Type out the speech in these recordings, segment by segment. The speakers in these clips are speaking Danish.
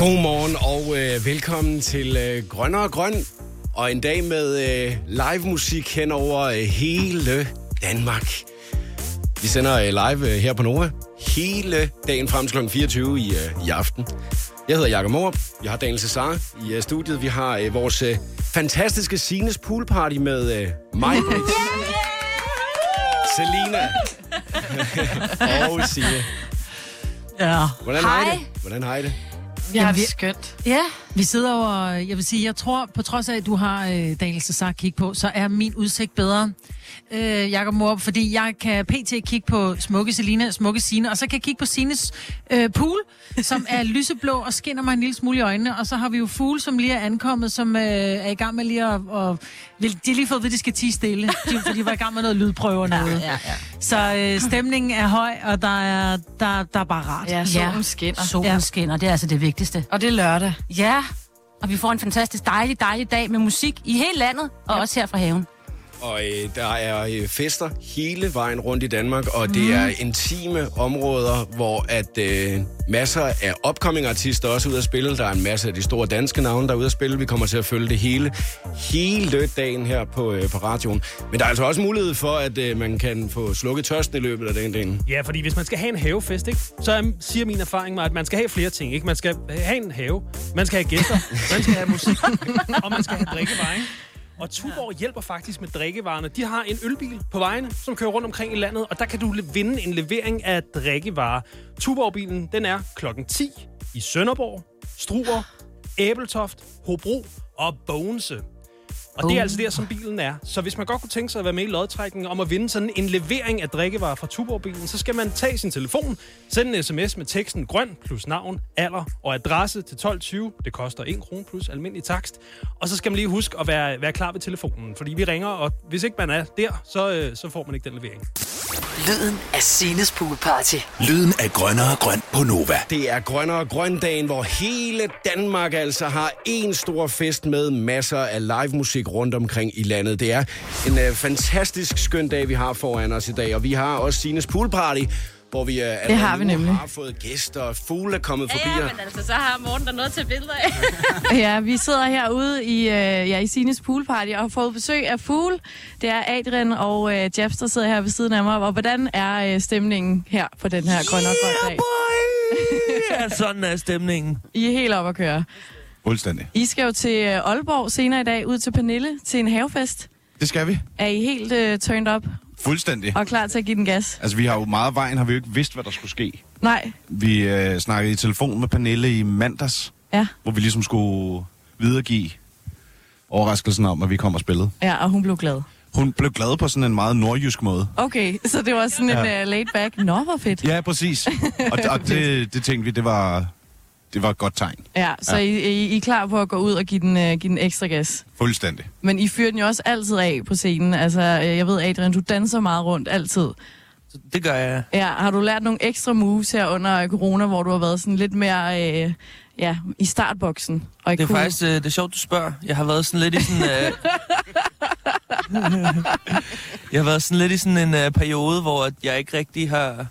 Godmorgen og øh, velkommen til øh, Grønner og Grøn. Og en dag med øh, live musik hen over øh, hele Danmark. Vi sender øh, live øh, her på Nova hele dagen frem til kl. 24 i, øh, i aften. Jeg hedder Jakob Morup. Jeg har Daniel Cesar i øh, studiet. Vi har øh, vores øh, fantastiske Sines poolparty med øh, mig, Selina og Signe. Ja. Hvordan har I Hej. det? Hvordan har I det? Det vi- skønt. Ja, vi sidder over, jeg vil sige, jeg tror, på trods af, at du har øh, Daniel Cesar kigge på, så er min udsigt bedre, øh, Jakob Morup, fordi jeg kan pt. kigge på smukke Selina, smukke Sine, og så kan jeg kigge på Sines øh, pool, som er lyseblå og skinner mig en lille smule i øjnene, og så har vi jo Fugle, som lige er ankommet, som øh, er i gang med lige at, og, vil, de har lige fået at vide, at de skal tige stille, de, for de var i gang med noget lydprøve og noget. Ja, ja. Så øh, stemningen er høj, og der er, der, der er bare rart. Ja, solen skinner. Solen Ja. skinner, det er altså det vigtigste. Og det er lørdag. Ja, og vi får en fantastisk dejlig, dejlig dag med musik i hele landet, og ja. også her fra haven. Og øh, der er øh, fester hele vejen rundt i Danmark, og det er intime områder, hvor at øh, masser af upcoming artister også er ude at spille. Der er en masse af de store danske navne, der er ude at spille. Vi kommer til at følge det hele, hele dagen her på, øh, på radioen. Men der er altså også mulighed for, at øh, man kan få slukket tørsten i løbet af den dagen. Ja, fordi hvis man skal have en havefest, ikke, så er- siger min erfaring mig, at man skal have flere ting. Ikke? Man skal have en have, man skal have gæster, man skal have musik, og man skal have drikkevarer. Ikke? Og Tuborg hjælper faktisk med drikkevarerne. De har en ølbil på vejene, som kører rundt omkring i landet, og der kan du vinde en levering af drikkevarer. Tuborg-bilen, den er klokken 10 i Sønderborg, Struer, Æbeltoft, Hobro og Bogense. Og det er altså der, som bilen er. Så hvis man godt kunne tænke sig at være med i lodtrækningen om at vinde sådan en levering af drikkevarer fra Tuborg-bilen, så skal man tage sin telefon, sende en sms med teksten grøn plus navn, alder og adresse til 1220. Det koster 1 krone plus almindelig takst. Og så skal man lige huske at være, være klar ved telefonen, fordi vi ringer, og hvis ikke man er der, så, øh, så får man ikke den levering. Lyden af Sines poolparty. Lyden af grønnere grøn på Nova. Det er Grønner og Grøn-dagen, hvor hele Danmark altså har en stor fest med masser af live musik rundt omkring i landet. Det er en øh, fantastisk skøn dag, vi har foran os i dag, og vi har også Sines poolparty, hvor vi øh, allerede har vi nemlig. har fået gæster, og fugle er kommet forbi. Ja, men altså, så har Morten der noget til billeder af. Ja, vi sidder herude i, øh, ja, i Sines poolparty og har fået besøg af Fugle. Det er Adrian og øh, Jeffs, der sidder her ved siden af mig. Og hvordan er øh, stemningen her på den her grønne og grøn dag? Ja, sådan er stemningen. I er helt op at køre. Fuldstændig. I skal jo til øh, Aalborg senere i dag, ud til Pernille, til en havefest. Det skal vi. Er I helt øh, turned up Fuldstændig. og klar til at give den gas? Altså, vi har jo meget vejen, har vi jo ikke vidst, hvad der skulle ske. Nej. Vi øh, snakkede i telefon med Pernille i mandags, Ja, hvor vi ligesom skulle videregive overraskelsen om, at vi kom og spillede. ja og hun blev glad. Hun blev glad på sådan en meget nordjysk måde. Okay, så det var sådan en Ja. uh, laid back. Nå, hvor fedt. Ja, præcis. Og, og det, det tænkte vi, det var, det var et godt tegn. Ja, så Ja. I, I, er klar på at gå ud og give den, uh, give den ekstra gas. Fuldstændig. Men I fyrer den jo også altid af på scenen. Altså, øh, jeg ved, Adrian, du danser meget rundt altid. Det gør jeg. Ja, har du lært nogle ekstra moves her under corona, hvor du har været sådan lidt mere øh, ja, i startboksen? Og ikke Det er kunne- faktisk øh, det er sjovt, du spørger. Jeg har været sådan lidt i sådan... Øh... jeg har været sådan lidt i sådan en øh, periode, hvor at jeg ikke rigtig har...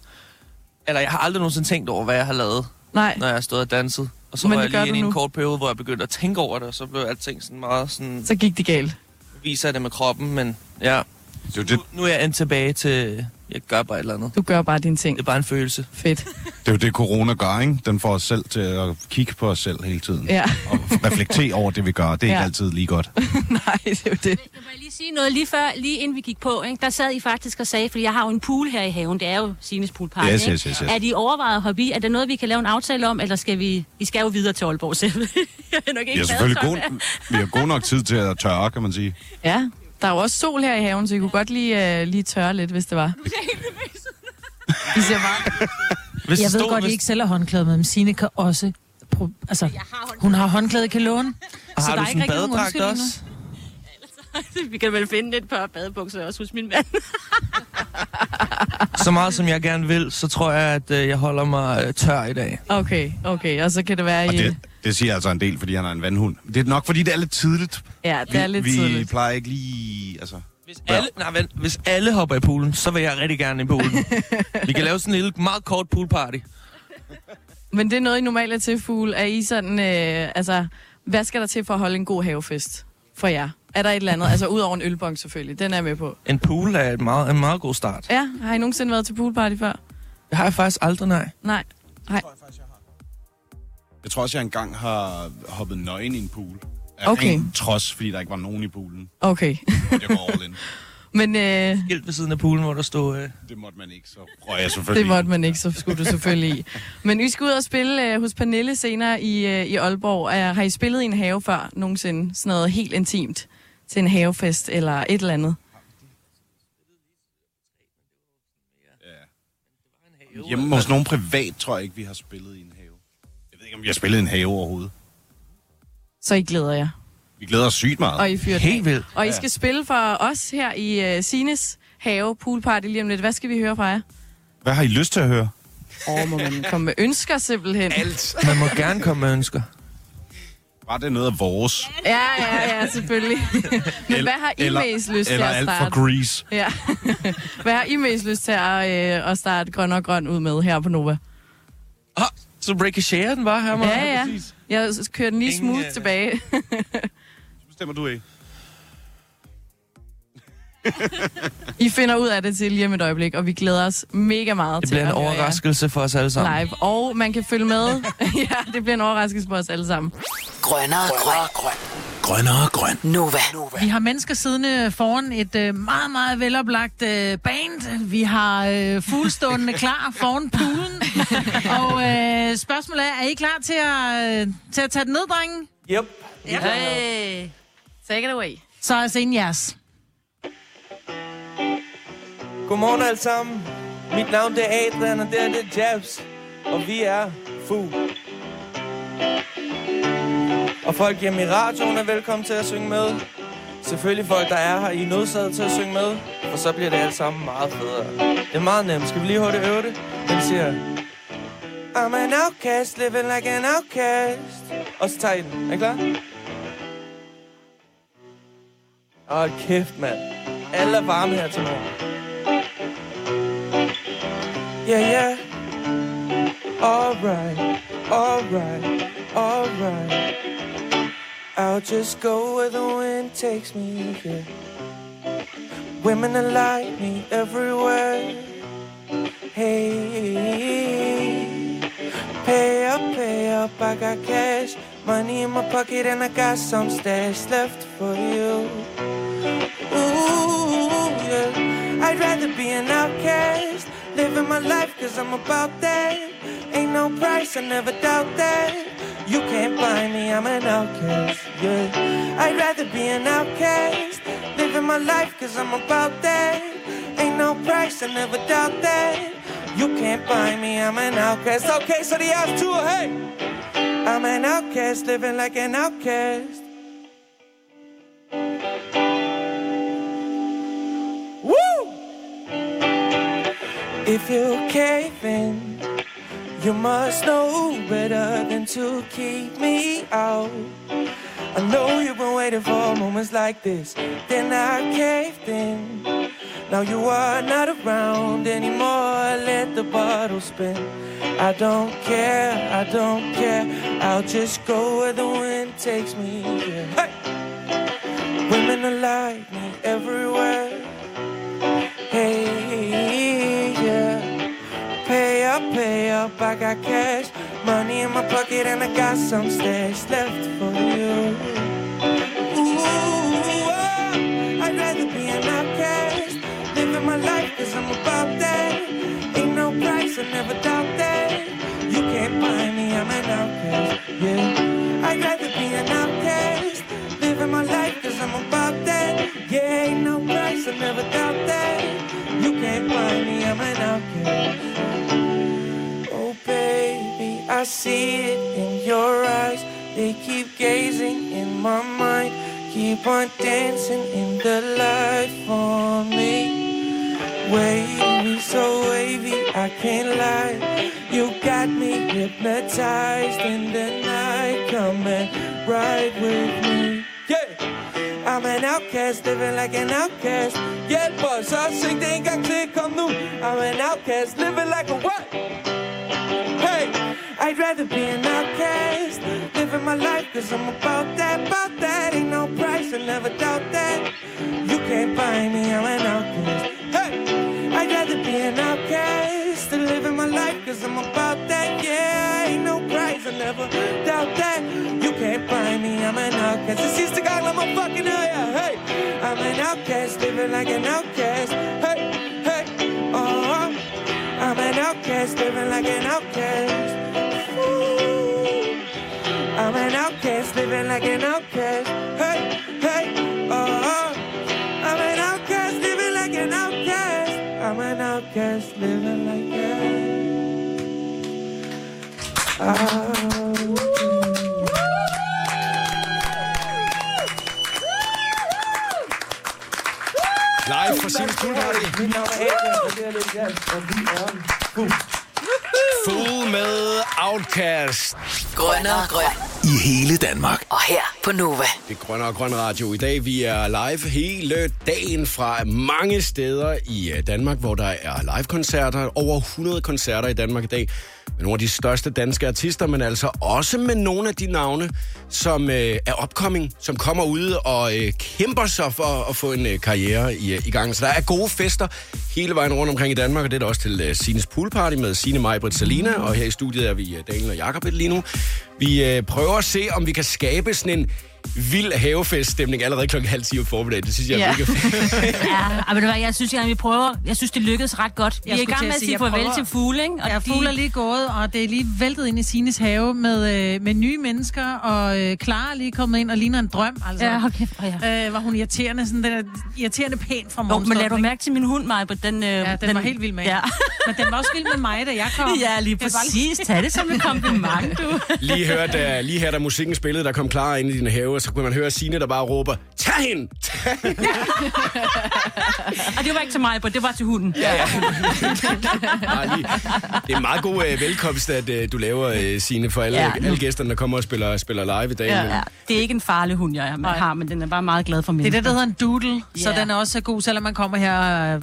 Eller jeg har aldrig nogensinde tænkt over, hvad jeg har lavet, Nej, når jeg har stået og danset. Og så Men var jeg lige inde i en nu. kort periode, hvor jeg begyndte at tænke over det, og så blev alting sådan meget sådan... så gik det galt. Viser jeg det med kroppen, men ja. Det er jo det, Nu, nu er jeg endt tilbage til... Jeg gør bare et eller andet. Du gør bare dine ting. Det er bare en følelse. Fedt. det, er jo det corona gør, ikke? Den får os selv til at kigge på os selv hele tiden. Ja, Og reflektere over det, vi gør. Det er ikke Ja. altid lige godt. nej, det er jo det. Jeg må lige sige noget lige før, lige inden vi gik på. Ikke? Der sad I faktisk og sagde, fordi jeg har jo en pool her i haven. Det er jo Sines poolparty. Yes, ikke? yes, yes, yes. Er de overvejet hobby? Er det noget, vi kan lave en aftale om, eller skal vi... I skal jo videre til Aalborg selv. jeg er nok ikke Vi har selvfølgelig god, vi har god nok tid til at tørre, kan man sige. Ja, der er jo også sol her i haven, så I kunne godt lige, uh, lige tørre lidt, hvis det var. I ser bare... Hvis Jeg ved stod- godt, at I hvis- ikke sælger håndklæde, men Signe kan også... Pro- altså, hun har håndklæde, kan låne. Og så har der du er sådan en ikke rigtig nogen badedragt undskyldninger. vi kan vel finde et par badebukser også hos min mand. Så meget som jeg gerne vil, så tror jeg, at øh, jeg holder mig øh, tør i dag. Okay, okay, og så kan det være, Og I... det, det siger altså en del, fordi han er en vandhund. Det er nok, fordi det er lidt tidligt. Ja, det er vi, lidt vi tidligt. plejer ikke lige... Altså, Hvis alle, nej, vent, hvis alle hopper i poolen, så vil jeg rigtig gerne i poolen. Vi kan lave sådan en lille, meget kort poolparty. Men det er noget, I normalt er til, Fugl. Er I sådan, øh, altså, hvad skal der til for at holde en god havefest for jer? Er der et eller andet? Altså, ud over en ølbong selvfølgelig. Den er jeg med på. En pool er et meget, en meget god start. Ja, har I nogensinde været til poolparty før? Det har jeg faktisk aldrig, nej. Nej. Nej. Jeg tror også, jeg engang har hoppet nøgen i en pool. Af Okay. ren trods, fordi der ikke var nogen i poolen. Okay. Jeg går all in. Men øh, Skilt ved siden af poolen, hvor der stod... Øh, Det måtte man ikke, så røg jeg selvfølgelig det måtte man ikke, så skulle du selvfølgelig i. Men I skal ud og spille øh, hos Pernille senere i, øh, i Aalborg. Øh, har I spillet i en have før nogensinde? Sådan noget helt intimt til en havefest eller et eller andet? Hjemme hos nogen privat, tror jeg ikke, vi har spillet i en have. Jeg ved ikke, om vi har spillet i en have overhovedet. Så I glæder jer. Vi glæder os sygt meget. Og I fyrer helt vildt. Og I skal spille for os her i uh, Sines have poolparty lige om lidt. Hvad skal vi høre fra jer? Hvad har I lyst til at høre? Åh, oh, må man komme med ønsker simpelthen. Alt. Man må gerne komme med ønsker. Var det noget af vores? Ja, ja, ja, selvfølgelig. Men hvad har I eller, mest lyst til eller at alt starte? for Grease. Ja. hvad har I mest lyst til at, øh, at starte grøn og grøn ud med her på Nova? Ah, så Ricochet den var her, Maja. Ja, ja. Jeg kører den lige Ingen, smooth øh, tilbage. Så bestemmer du ikke. I finder ud af det til lige om et øjeblik, og vi glæder os mega meget Det til bliver en overraskelse for os alle sammen. live. Og man kan følge med. ja, det bliver en overraskelse for os alle sammen. Grønnere grøn. grøn. Grønnere grøn. Nova. Vi har mennesker siddende foran et øh, meget, meget veloplagt øh, band. Vi har øh, fuldstående klar foran poolen. Og øh, spørgsmålet er, er I klar til at, øh, til at tage den ned, drenge? Yep. Hey. Take it away. Så er scenen jeres. Godmorgen alle sammen. Mit navn det er Adrian, og det er det Jabs. Og vi er Fu. Og folk hjemme i radioen er velkommen til at synge med. Selvfølgelig folk, der er her, I er nødsaget til at synge med. For så bliver det alt sammen meget federe. Det er meget nemt. Skal vi lige hurtigt øve det? Den siger... I'm an outcast, living like an outcast. Og så tager I den. Er I klar? Åh, kæft, mand. Alle er varme her til morgen. Yeah, yeah. Alright, alright, alright. I'll just go where the wind takes me, yeah. Women are like me everywhere. Hey, pay up, pay up, I got cash. Money in my pocket and I got some stash left for you. Ooh, yeah. I'd rather be an outcast. Living my life cause I'm about that. Ain't no price, I never doubt that. You can't buy me, I'm an outcast, yeah. I'd rather be an outcast. Living my life cause I'm about that. Ain't no price, I never doubt that. You can't buy me, I'm an outcast. Okay, so the ass too, hey! I'm an outcast, living like an outcast. If you cave in, you must know better than to keep me out. I know you've been waiting for moments like this. Then I caved in. Now you are not around anymore. Let the bottle spin. I don't care, I don't care. I'll just go where the wind takes me. Yeah. Hey! Women are like me everywhere. Up, I got cash. Money in my pocket and I got some stash left for you. Ooh, oh, I'd rather be an outcast. Living my life cause I'm about that. Ain't no price, I never doubt that. You can't buy me, I'm an outcast, yeah. I'd rather be an outcast. Living my life cause I'm about that. Yeah, ain't no price, I never doubt that. You can't buy me, I'm an outcast. Baby, I see it in your eyes. They keep gazing in my mind. Keep on dancing in the light for me. Wavy, so wavy, I can't lie. You got me hypnotized in the night. Come and ride with me. Yeah! I'm an outcast, living like an outcast. Os og syng det en gang til, kom new. I'm an outcast, living like a what? I'd rather be an outcast. Living my life cause I'm about that, about that. Ain't no price, I never doubt that. You can't buy me, I'm an outcast. Hey! I'd rather be an outcast living my life cause I'm about that. Yeah, ain't no price, I never doubt that. You can't buy me, I'm an outcast. Det sidste gang, lad mig fucking høre jer. Hey! I'm an outcast, living like an outcast. Hey, hey, oh. I'm an outcast, living like an outcast. I'm an outcast, living like an outcast. Hey, hey, oh. I'm an outcast, living like an outcast. I'm an outcast, living like that. Live fra Sims Pool Party. Mit navn er Adrian, og det er lidt jazz, og vi er Fugl. Fool med Outcast. Grønner grøn. I hele Danmark. Og her på Nova. Det er Grønne og Grøn Radio. I dag vi er live hele dagen fra mange steder i øh, Danmark, hvor der er live-koncerter. Over 100 koncerter i Danmark i dag. Med nogle af de største danske artister, men altså også med nogle af de navne, som øh, er upcoming, som kommer ud og øh, kæmper sig for at få en øh, karriere i, øh, i gang. Så der er gode fester hele vejen rundt omkring i Danmark, og det er der også til øh, Sines Pool Party med Signe Majbrit Salina, og her i studiet er vi øh, Daniel og Jakob lige nu. Vi øh, prøver at se, om vi kan skabe sådan en vild havefeststemning allerede klokken halv 10 om formiddagen. Det synes jeg er Ja. mega fedt. Ja, men det var, jeg synes, at vi prøver. Jeg synes, det lykkedes ret godt. Vi Jeg er i gang med at sige, jeg farvel prøver- til fugle, ikke? Og Ja, de- fugle er lige gået, og det er lige væltet ind i Sines have med, øh, med nye mennesker, og øh, Clara er lige kommet ind og ligner en drøm. Altså. Ja, okay. Ja. Øh, var hun irriterende, sådan den der, irriterende pæn fra morgenstunden. men lad du mærke til min hund, Maja, den... Øh, Ja, den, var helt vild med. Ja. Men den var også vild med mig, da jeg kom. ja, lige Jeg præcis. Tag det som en kompliment, du. Lige, hørt, da, lige her, da musikken spillede, der kom klar ind i din have, og så kunne man høre Signe, der bare råber, tag hende! Tag hende! Og det var ikke til mig, det var til hunden. Ja, ja. Det er en meget god uh, velkomst, at uh, du laver, uh, Signe, for alle, Ja, alle gæsterne, der kommer og spiller, spiller live i dag. Ja. Men- Ja, det er ikke en farlig hund, jeg har, men den er bare meget glad for Det er det, der hedder en doodle, så Ja. den er også god, selvom man kommer her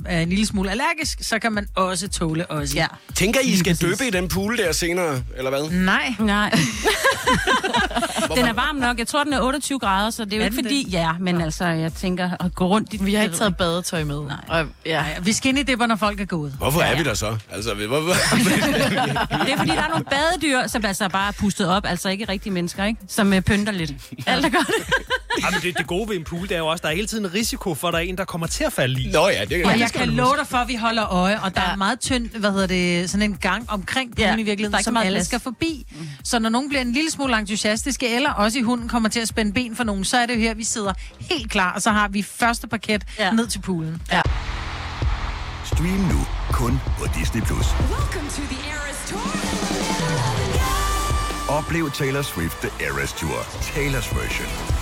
er en lille smule allergisk, så kan man også tåle også. Ja. Tænker I, I skal døbe i den pool der senere, eller hvad? Nej. Nej. den er varm nok. Jeg tror, den er 28 grader, så det er jo Er ikke fordi... Ja, men altså, jeg tænker at gå rundt i... Vi har ikke taget badetøj med. Nej. Og, ja. Ja, vi skal ind i det, når folk er gået. Hvorfor er vi der så? Altså, hvorfor? Det er fordi, der er nogle badedyr, som altså bare er pustet op, altså ikke rigtige mennesker, ikke? Som uh, pynter lidt. Alt er godt. Jamen, det, det gode ved en pool, det er jo også, der er hele tiden en risiko for, at der er en, der kommer til at falde i. Nå ja, det Og jeg kan love dig for, at vi holder øje, og der Ja. er meget tynd, hvad hedder det, sådan en gang omkring Ja, poolen i der er virkeligheden, som meget alle plads. skal forbi. Så når nogen bliver en lille smule entusiastiske, eller også i hunden kommer til at spænde ben for nogen, så er det jo her, vi sidder helt klar, og så har vi første parket Ja. ned til poolen. Stream nu kun på Disney+. Plus. Oplev Taylor Swift The Eras Tour, Taylor's version.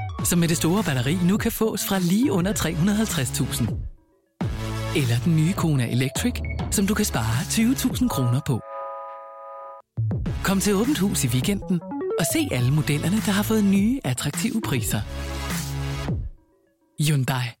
som med det store batteri nu kan fås fra lige under 350.000. Eller den nye Kona Electric, som du kan spare 20.000 kroner på. Kom til Åbent Hus i weekenden og se alle modellerne, der har fået nye, attraktive priser. Hyundai.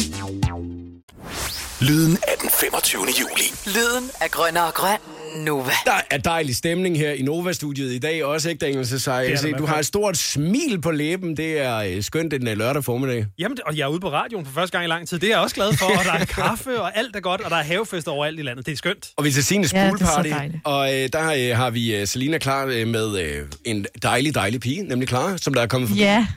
Lyden af den 25. juli. Lyden af grønner og grøn. Nova. Der er dejlig stemning her i Nova-studiet i dag også, ikke Daniel Cesar? Jeg der kan i se, hvert du har et stort smil på læben. Det er øh, skønt en øh, lørdag formiddag. Jamen, og jeg er ude på radioen for første gang i lang tid. Det er jeg også glad for, og der er kaffe, og alt er godt, og der er havefest overalt i landet. Det er skønt. Og vi er til Sines Ja, er så poolparty, dejligt. og øh, der øh, har vi øh, Selina klar øh, med øh, en dejlig, dejlig pige, nemlig Clara, som der er kommet forbi. Ja,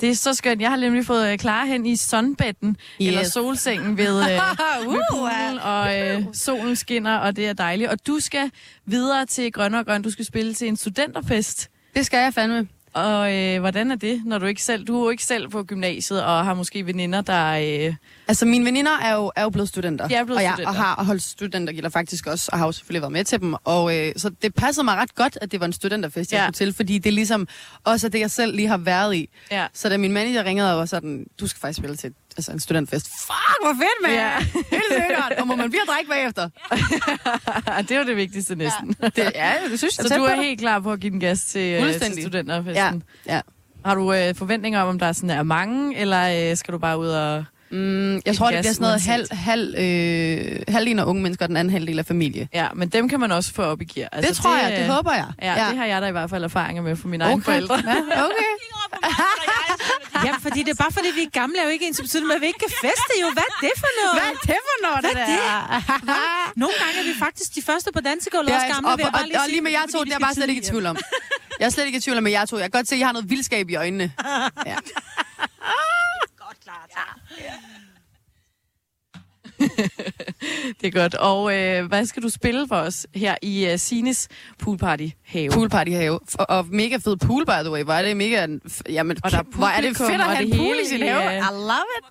det er så skønt. Jeg har nemlig fået øh, klar hen i sunbedden, yes. eller solsengen ved, øh, ved poolen, og øh, solen skinner, og det er dejligt. Og du skal videre til Grønne og Grøn. Du skal spille til en studenterfest. Det skal jeg fandme. Og øh, hvordan er det, når du ikke selv... Du er jo ikke selv på gymnasiet, og har måske veninder, der... Øh, Altså, mine veninder er jo, er jo blevet studenter. De er blevet og jeg studenter. og har holdt studentergilder faktisk også, og har jo selvfølgelig været med til dem. Og øh, så det passede mig ret godt, at det var en studenterfest, jeg Ja. ja. skulle til, fordi det er ligesom også det, jeg selv lige har været i. Ja. Så da min manager ringede og var sådan, du skal faktisk spille til altså en studenterfest. Fuck, hvor fedt, mand! Ja. Helt sikkert. Og må man blive drikke bagefter? det er jo det vigtigste næsten. Ja, det, ja, det synes jeg. Så du er helt klar på at give den gas til, øh, til studenterfesten? Ja, ja. Har du øh, forventninger om, om der sådan er mange, eller øh, skal du bare ud og... Mm, jeg tror, det bliver sådan noget halv, halv, øh, halvdelen af unge mennesker, og den anden halvdel af familie. Ja, men dem kan man også få op i gear. Altså, det tror jeg, det håber jeg. Ja, ja, det har jeg da i hvert fald erfaringer med fra mine egne Okay. forældre. Ja, okay. Ja, fordi det er bare fordi, vi er gamle, er jo ikke ens betydet med, at vi ikke kan feste jo. Hvad er det for noget? Hvad er det for noget, Hvad det er der? Nogle gange er vi faktisk de første på dansegulvet, også gamle, og, og, jeg og, og lige med jer to, det er jeg bare slet ikke i tvivl om. Jeg er slet ikke i tvivl om, at jer to. Jeg kan godt se, at I har noget vildskab i øjnene. Ja. Det er godt. Og øh, hvad skal du spille for os her i uh, Sines Poolparty Have? Poolparty have. Og, og mega fed pool, by the way. Hvor er det mega... Jamen, Og der er hvor er det fedt at have en det pool i sin have. I love it.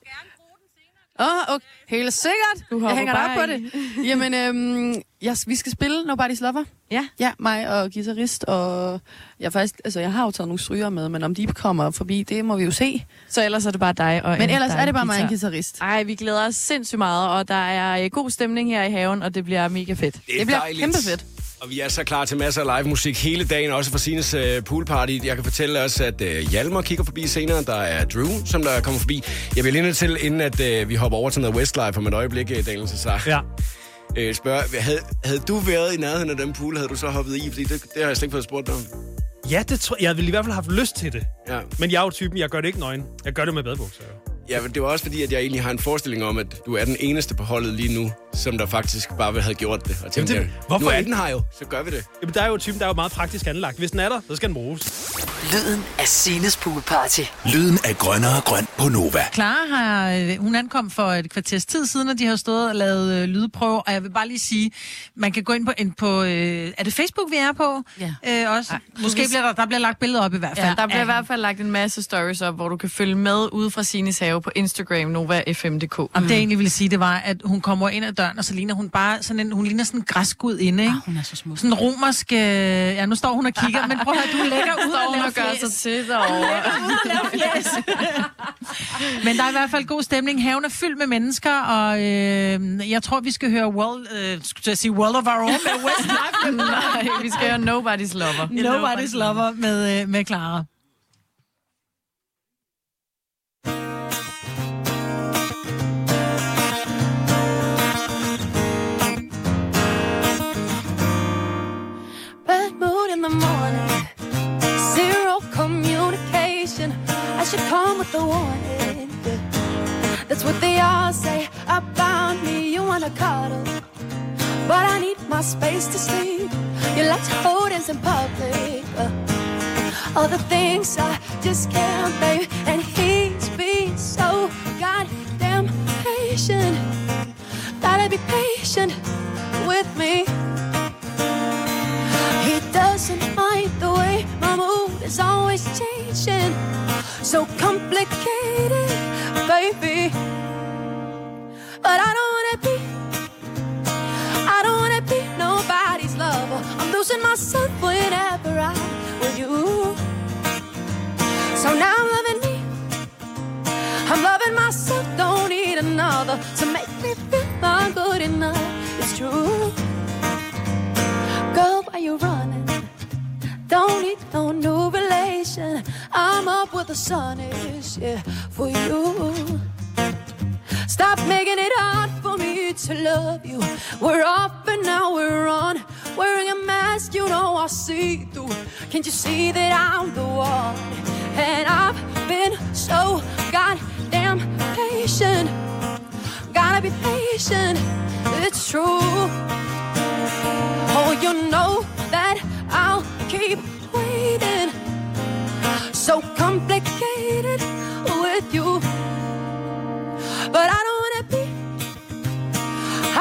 Åh, oh, okay. Helt sikkert. Du jeg hænger dig op bare på det. Jamen, øhm, jeg, vi skal spille Nobody's Lover. Ja. Ja, mig og guitarist, og jeg, faktisk, altså, jeg har jo taget nogle stryger med, men om de kommer forbi, det må vi jo se. Så ellers er det bare dig og Men en, ellers er det bare en mig og en guitar. guitarist. Ej, vi glæder os sindssygt meget, og der er øh, god stemning her i haven, og det bliver mega fedt. Det, er dejligt. Og vi er så klar til masser af live musik hele dagen, også for Sines uh, poolparty. Jeg kan fortælle også, at uh, Hjalmar kigger forbi senere. Der er Drew, som der kommer forbi. Jeg bliver lige nødt til, inden at uh, vi hopper over til noget Westlife om et øjeblik, uh, Daniel Cesar. Ja. Uh, spørg, havde, havde du været i nærheden af den pool, havde du så hoppet i? Fordi det, det har jeg slet ikke fået spurgt dig om. Ja, det tror, jeg ville i hvert fald have haft lyst til det. Ja. Men jeg er jo typen, jeg gør det ikke nøgen. Jeg gør det med badebukser. Ja, men det var også fordi, at jeg egentlig har en forestilling om, at du er den eneste på holdet lige nu, som der faktisk bare ville have gjort det. Og tænkte, Jamen, det, hvorfor nu er ikke? den her jo, så gør vi det. Jamen, der er jo typen, der er jo meget praktisk anlagt. Hvis den er der, så skal den bruges. Lyden af Sines Poolparty. Lyden af grønnere grøn på Nova. Clara har, øh, hun ankom for et kvarters tid siden, og de har stået og lavet øh, lydprøver, og jeg vil bare lige sige, man kan gå ind på, ind på øh, er det Facebook, vi er på? Ja. Øh, også? Måske bliver der, der bliver lagt billeder op i hvert fald. Ja, der bliver i hvert fald lagt en masse stories op, hvor du kan følge med ude fra Sines have på Instagram, novafm.dk. Om det jeg egentlig ville sige, det var, at hun kommer ind ad døren, og så ligner hun bare sådan en, hun ligner sådan en græskud inde, ikke? Ah, hun er så smuk. Sådan romersk, øh, ja, nu står hun og kigger, men prøv at høre, du lægger ud og laver og gør flæs. sig til derovre. Men der er i hvert fald god stemning. Haven er fyldt med mennesker, og øh, jeg tror, vi skal høre World, øh, skulle jeg sige World of Our Own med Westlife. Nej, vi skal høre Nobody's Lover. Nobody's Lover med, øh, med Clara. Bad mood in the morning, should come with a warning. That's what they all say about me. You wanna cuddle, but I need my space to sleep. You like to hold hands in public. all the things I just can't, babe. And he's being so goddamn patient. Gotta be patient with me. He doesn't mind the way my mood is always changing. So complicated, baby. But I don't wanna be, I don't wanna be nobody's lover. I'm losing myself whenever I'm with you. So now I'm loving me. I'm loving myself, don't need another to make me feel I'm good enough. It's true. Girl, why you running? Don't need no new relation. I'm up with the sun is, yeah, for you. Stop making it hard for me to love you. We're off and now we're on. wearing a mask, you know I see through. Can't you see that I'm the one? And I've been so goddamn patient. Gotta be patient, it's true. Oh, you know that I'll keep waiting. So complicated with you. But I don't wanna be,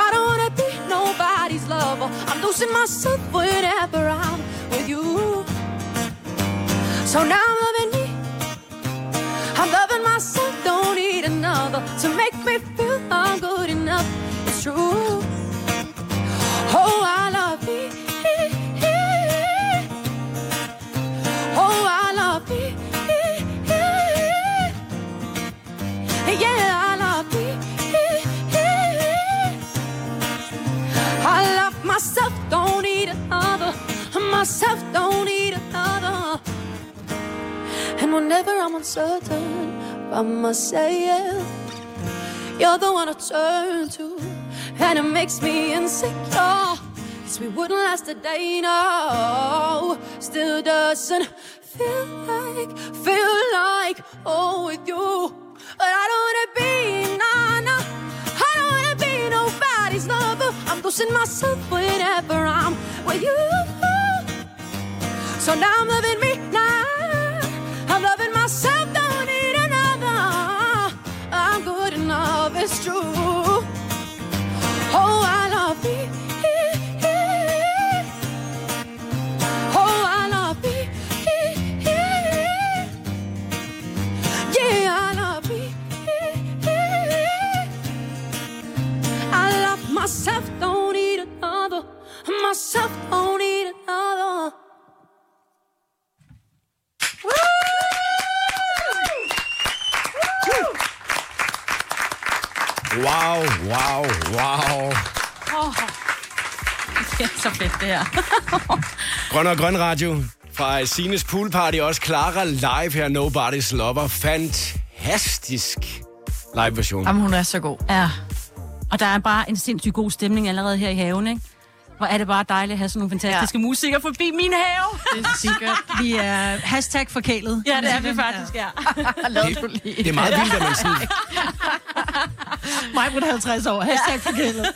I don't wanna be nobody's lover. I'm losing myself whenever I'm with you. So now I'm loving me. I'm loving myself, don't need another to make me feel I'm good enough. Another. Myself, don't need another. And whenever I'm uncertain about myself, you're the one I turn to. And it makes me insecure. Cause we wouldn't last a day, no. Still doesn't feel like, feel like, oh, with you. But I losing myself whenever I'm with you. So now I'm loving me, Myself, don't need another. Wow, wow, wow. Oh. Det er så fedt, det her. Grøn og Grøn Radio fra Sines Pool Party. Også Clara live her. Nobody's Lover. Fantastisk live version. Jamen, hun er så god. Ja. Og der er bare en sindssygt god stemning allerede her i haven, ikke? Hvor er det bare dejligt at have sådan nogle fantastiske ja. musikere forbi min have. Det er sikkert. Vi er hashtag forkælet. Ja, det er vi faktisk, ja. Du lige. Det er meget vildt, at man sådan... Mig på 50 år. Hashtag forkælet.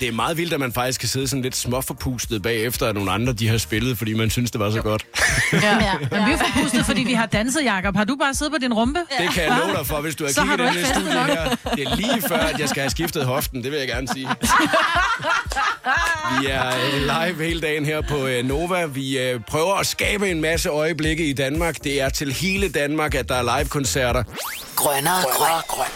Det er meget vildt, at man faktisk kan sidde sådan lidt småforpustet bagefter, at nogle andre de har spillet, fordi man synes, det var så godt. Ja. ja. Men vi er forpustet, fordi vi har danset, Jacob. Har du bare siddet på din rumpe? Det kan jeg love dig for, hvis du har Så har kigget du den ikke her festet studie nok. her. Det er lige før, at jeg skal have skiftet hoften, det vil jeg gerne sige. Vi er øh, live hele dagen her på øh, Nova. Vi øh, prøver at skabe en masse øjeblikke i Danmark. Det er til hele Danmark, at der er live-koncerter. Grønnere grøn. grøn.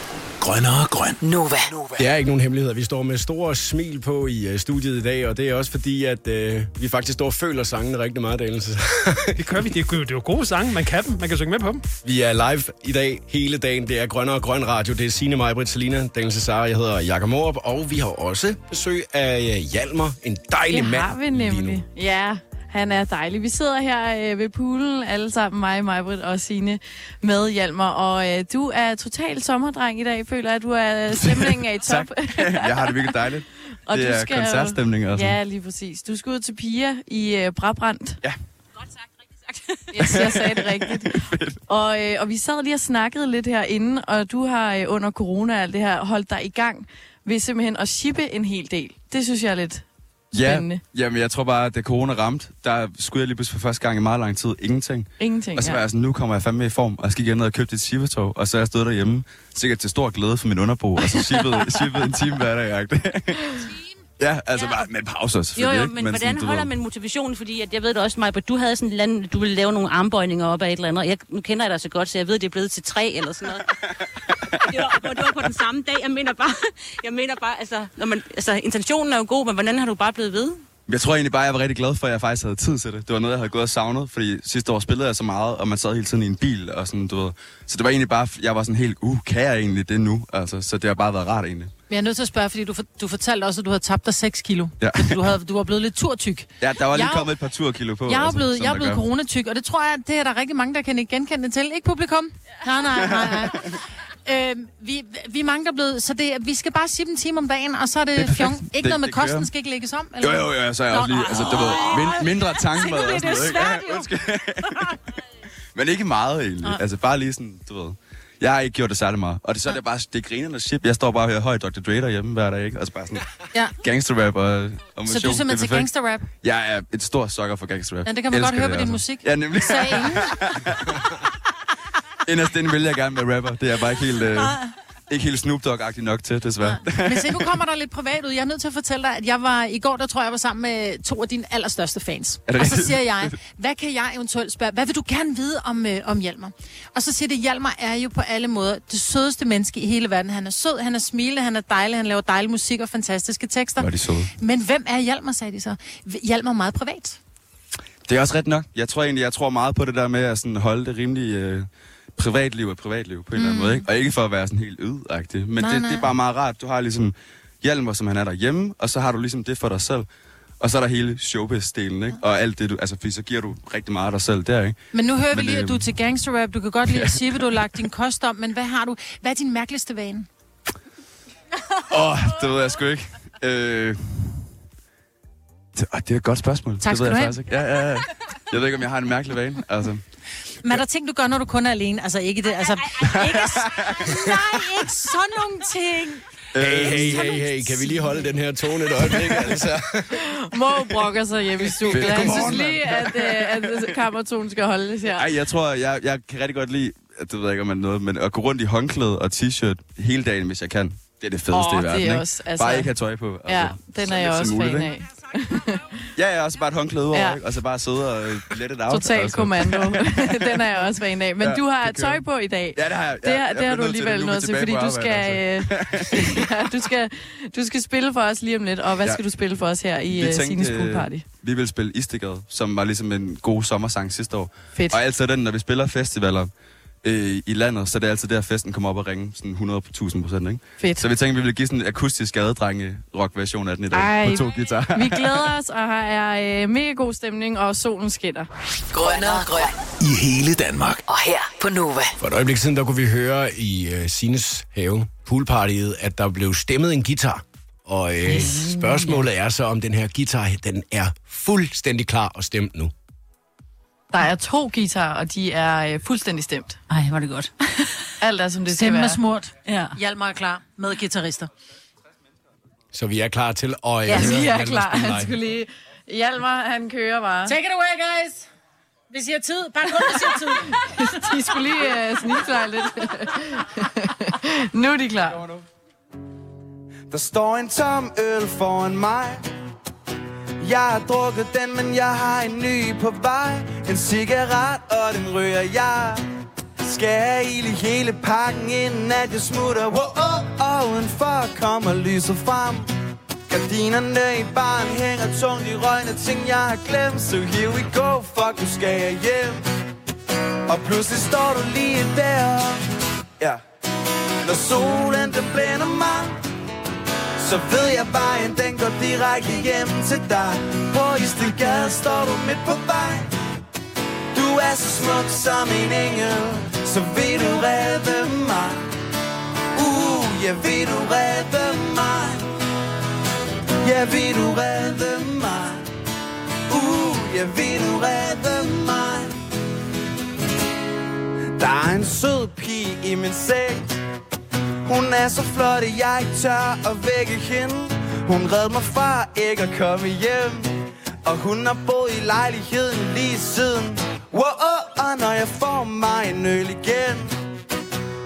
Grønnere grøn. Nova. Det er ikke nogen hemmelighed. Vi står med store smil på i uh, studiet i dag, og det er også fordi, at uh, vi faktisk står og føler sangene rigtig meget, Daniel. Det gør vi. Det er, jo- det er jo gode sange. Man kan dem. Man kan synge med på dem. vi er live i dag hele dagen. Det er Grønner og Grøn Radio. Det er Signe Majbrit, Selina, Daniel Cesar. Jeg hedder Jakob Morup, og vi har også besøg af uh, Hjalmar. En dejlig Det mand har vi nemlig. Ja, han er dejlig. Vi sidder her øh, ved poolen, alle sammen, mig, Majbrit og Signe med Hjalmar. Og øh, du er total sommerdreng i dag, føler jeg. Du er stemningen er i top. Jeg har det virkelig dejligt. Og det du er skal koncertstemning og sådan. Ja, lige præcis. Du skal ud til Pia i øh, Brabrand. Ja. Yes, jeg sagde det rigtigt. Og, øh, og vi sad lige og snakkede lidt herinde, og du har øh, under corona og alt det her holdt dig i gang ved simpelthen at shippe en hel del. Det synes jeg er lidt spændende. Ja, jamen jeg tror bare, at da corona ramte, der skulle jeg lige pludselig for første gang i meget lang tid ingenting. Ingenting, Og så var ja. jeg sådan, nu kommer jeg fandme i form, og jeg skal igen ned og købe et shippetog, og så er jeg stået derhjemme, sikkert til stor glæde for min underbo, og så shippet, shippet en time hver dag. ja, altså bare med pauser Jo, selvfølgelig. jo, ikke? men, sådan, hvordan du holder man motivationen? Fordi at jeg ved det også, Maja, du havde sådan et eller andet, du ville lave nogle armbøjninger op af et eller andet. Jeg, nu kender jeg dig så godt, så jeg ved, det er blevet til tre eller sådan noget. det, var, det var på den samme dag. Jeg mener bare, jeg mener bare altså, når man, altså, intentionen er jo god, men hvordan har du bare blevet ved? Jeg tror egentlig bare, jeg var rigtig glad for, at jeg faktisk havde tid til det. Det var noget, jeg havde gået og savnet, fordi sidste år spillede jeg så meget, og man sad hele tiden i en bil og sådan, du ved. Så det var egentlig bare, jeg var sådan helt, uh, kan jeg egentlig det nu? Altså, så det har bare været rart egentlig. Men jeg er nødt til at spørge, fordi du, for, du fortalte også, at du havde tabt dig 6 kilo. Ja. Du, havde, du var blevet lidt turtyk. Ja, der var lige Jeg kommet et par turkilo på. Jeg er altså, blevet, jeg er blevet coronatyk, og det tror jeg, det er der rigtig mange, der kan ikke genkende til. Ikke publikum? Nej, nej, nej, nej. Øh, vi, vi er mange, der er blevet... Så det, vi skal bare sippe en time om dagen, og så er det, Det det fjong. Ikke Det- noget med det kører. kosten, skal ikke lægges om? Jo, jo, jo, så er jeg også lige, altså, du ved, mind, mindre vi, og sådan det er noget, ikke? svært, Ja. Men ikke meget, egentlig. Nej. Altså, bare lige sådan, du ved. Jeg har ikke gjort det særlig meget. Og det, så er det bare, det er grinerende shit. Jeg står bare og hører høj Dr. Dre derhjemme hver dag, ikke? Altså bare sådan Ja. gangsterrap og, og Så du er simpelthen til gangsterrap? Jeg er et stort sokker for gangsterrap. Ja, det kan man godt Elsker høre det, på din altså. musik. Ja, nemlig. Sagde ingen. Inderst inde vil jeg gerne være rapper. Det er bare ikke helt, øh, ikke helt Snoop Dogg-agtig nok til, desværre. Men se, nu kommer der lidt privat ud. Jeg er nødt til at fortælle dig, at jeg var i går, der tror jeg, jeg var sammen med to af dine allerstørste fans. Og så siger jeg, hvad kan jeg eventuelt spørge? Hvad vil du gerne vide om, øh, om Hjalmar? Og så siger det, Hjalmar er jo på alle måder det sødeste menneske i hele verden. Han er sød, han er smilende, han er dejlig, han laver dejlig musik og fantastiske tekster. Er de søde. Men hvem er Hjalmar, sagde de så? Hjalmar er meget privat. Det er også ret nok. Jeg tror egentlig, jeg tror meget på det der med at sådan holde det rimelig øh, privatliv og privatliv på en eller anden Mm. måde. Ikke? Og ikke for at være sådan helt ydagtig. Men Nej, det, nej. det er bare meget rart. Du har ligesom Hjalmar, som han er derhjemme, og så har du ligesom det for dig selv. Og så er der hele showbiz-delen, ikke? Og alt det, du... Altså, fordi så giver du rigtig meget af dig selv der, ikke? Men nu hører vi Men, lige, at du er til gangsterrap. Du kan godt lide at sige, hvad du har lagt din kost om, men hvad har du? Hvad er din mærkeligste vane? Åh, oh, det ved jeg sgu ikke. Øh... Det, åh, det er et godt spørgsmål. Tak det skal ved du jeg have. faktisk ikke. Ja, ja, ja. Jeg ved ikke, om jeg har en mærkelig vane. Altså, Men er der ting, du gør, når du kun er alene? Altså ikke det, altså... Ikke, nej, ikke sådan nogle ting. Hey, hey, hey, hey, kan vi lige holde den her tone et øjeblik, altså? Må brokker sig hjemme i studiet. Han synes lige, at, øh, at kammertonen skal holdes her. Ej, jeg tror, jeg, jeg kan rigtig godt lide, det ved jeg ikke, om man noget, men at gå rundt i håndklæde og t-shirt hele dagen, hvis jeg kan. Det er det fedeste Åh, i det er verden, ikke? også, altså- Bare ikke have tøj på. Altså, Ja, den er jeg også muligt, fan ikke? af. Ja, ja, og så bare et håndklæde over, Ja. ikke? og så bare sidde og øh, let it out. Total kommando. den er jeg også fan af. Men Ja, du har det tøj på i dag. Ja, det har jeg. Det, Ja, har- jeg det har du til det. alligevel er noget til, fordi du skal, øh, ja, du, skal, du skal spille for os lige om lidt. Og hvad Ja. skal du spille for os her i uh, tænkte, Sines øh, Pool Party? Vi vil spille Istegade, som var ligesom en god sommersang sidste år. Fedt. Og altid den, når vi spiller festivaler øh, i landet, så det er altid der, festen kommer op og ringe sådan 100 på 1000 procent, ikke? Fedt. Så vi tænkte, vi ville give sådan en akustisk gadedrenge rock-version af den i dag, Ej, på to guitarer. Vi glæder os, og her er øh, mega god stemning, og solen skinner. Grønnere grøn. I hele Danmark. Og her på Nova. For et øjeblik siden, der kunne vi høre i uh, Sines have, poolpartiet, at der blev stemmet en guitar. Og øh, spørgsmålet er så, om den her guitar, den er fuldstændig klar og stemt nu. Der er to guitarer, og de er øh, fuldstændig stemt. Ej, var det godt. Alt er, som det skal Stemmen er være. smurt. Ja. Hjalmar er klar med guitarister. Så vi er klar til at øh, Ja, vi er klar. Han skulle lige... Hjalmar, han kører bare. Take it away, guys! Hvis I har tid, bare kun hvis I har tid. De skulle lige uh, snigklare lidt. nu er de klar. Der står en tom øl foran mig jeg har drukket den, men jeg har en ny på vej. En cigaret, og den ryger jeg. Skal jeg ild i hele pakken, inden at jeg smutter. Wow, oh, Og Udenfor kommer lyset frem. Gardinerne i baren hænger tungt i røgne. Ting jeg har glemt, so here we go Fuck, nu skal jeg hjem. Og pludselig står du lige der. Ja. Yeah. Når solen den blænder mig så ved jeg bare, vejen, den går direkte hjem til dig. På Istegade står du midt på vej. Du er så smuk som en engel Så vil du redde mig. Uh, ja, vil du redde mig? Ja, vil du redde mig? Uh, ja, vil du redde mig? Der er en sød pige i min seng hun er så flot, at jeg ikke tør at vække hende. Hun redde mig fra ikke at komme hjem. Og hun har boet i lejligheden lige siden. Wow, oh, og når jeg får mig en øl igen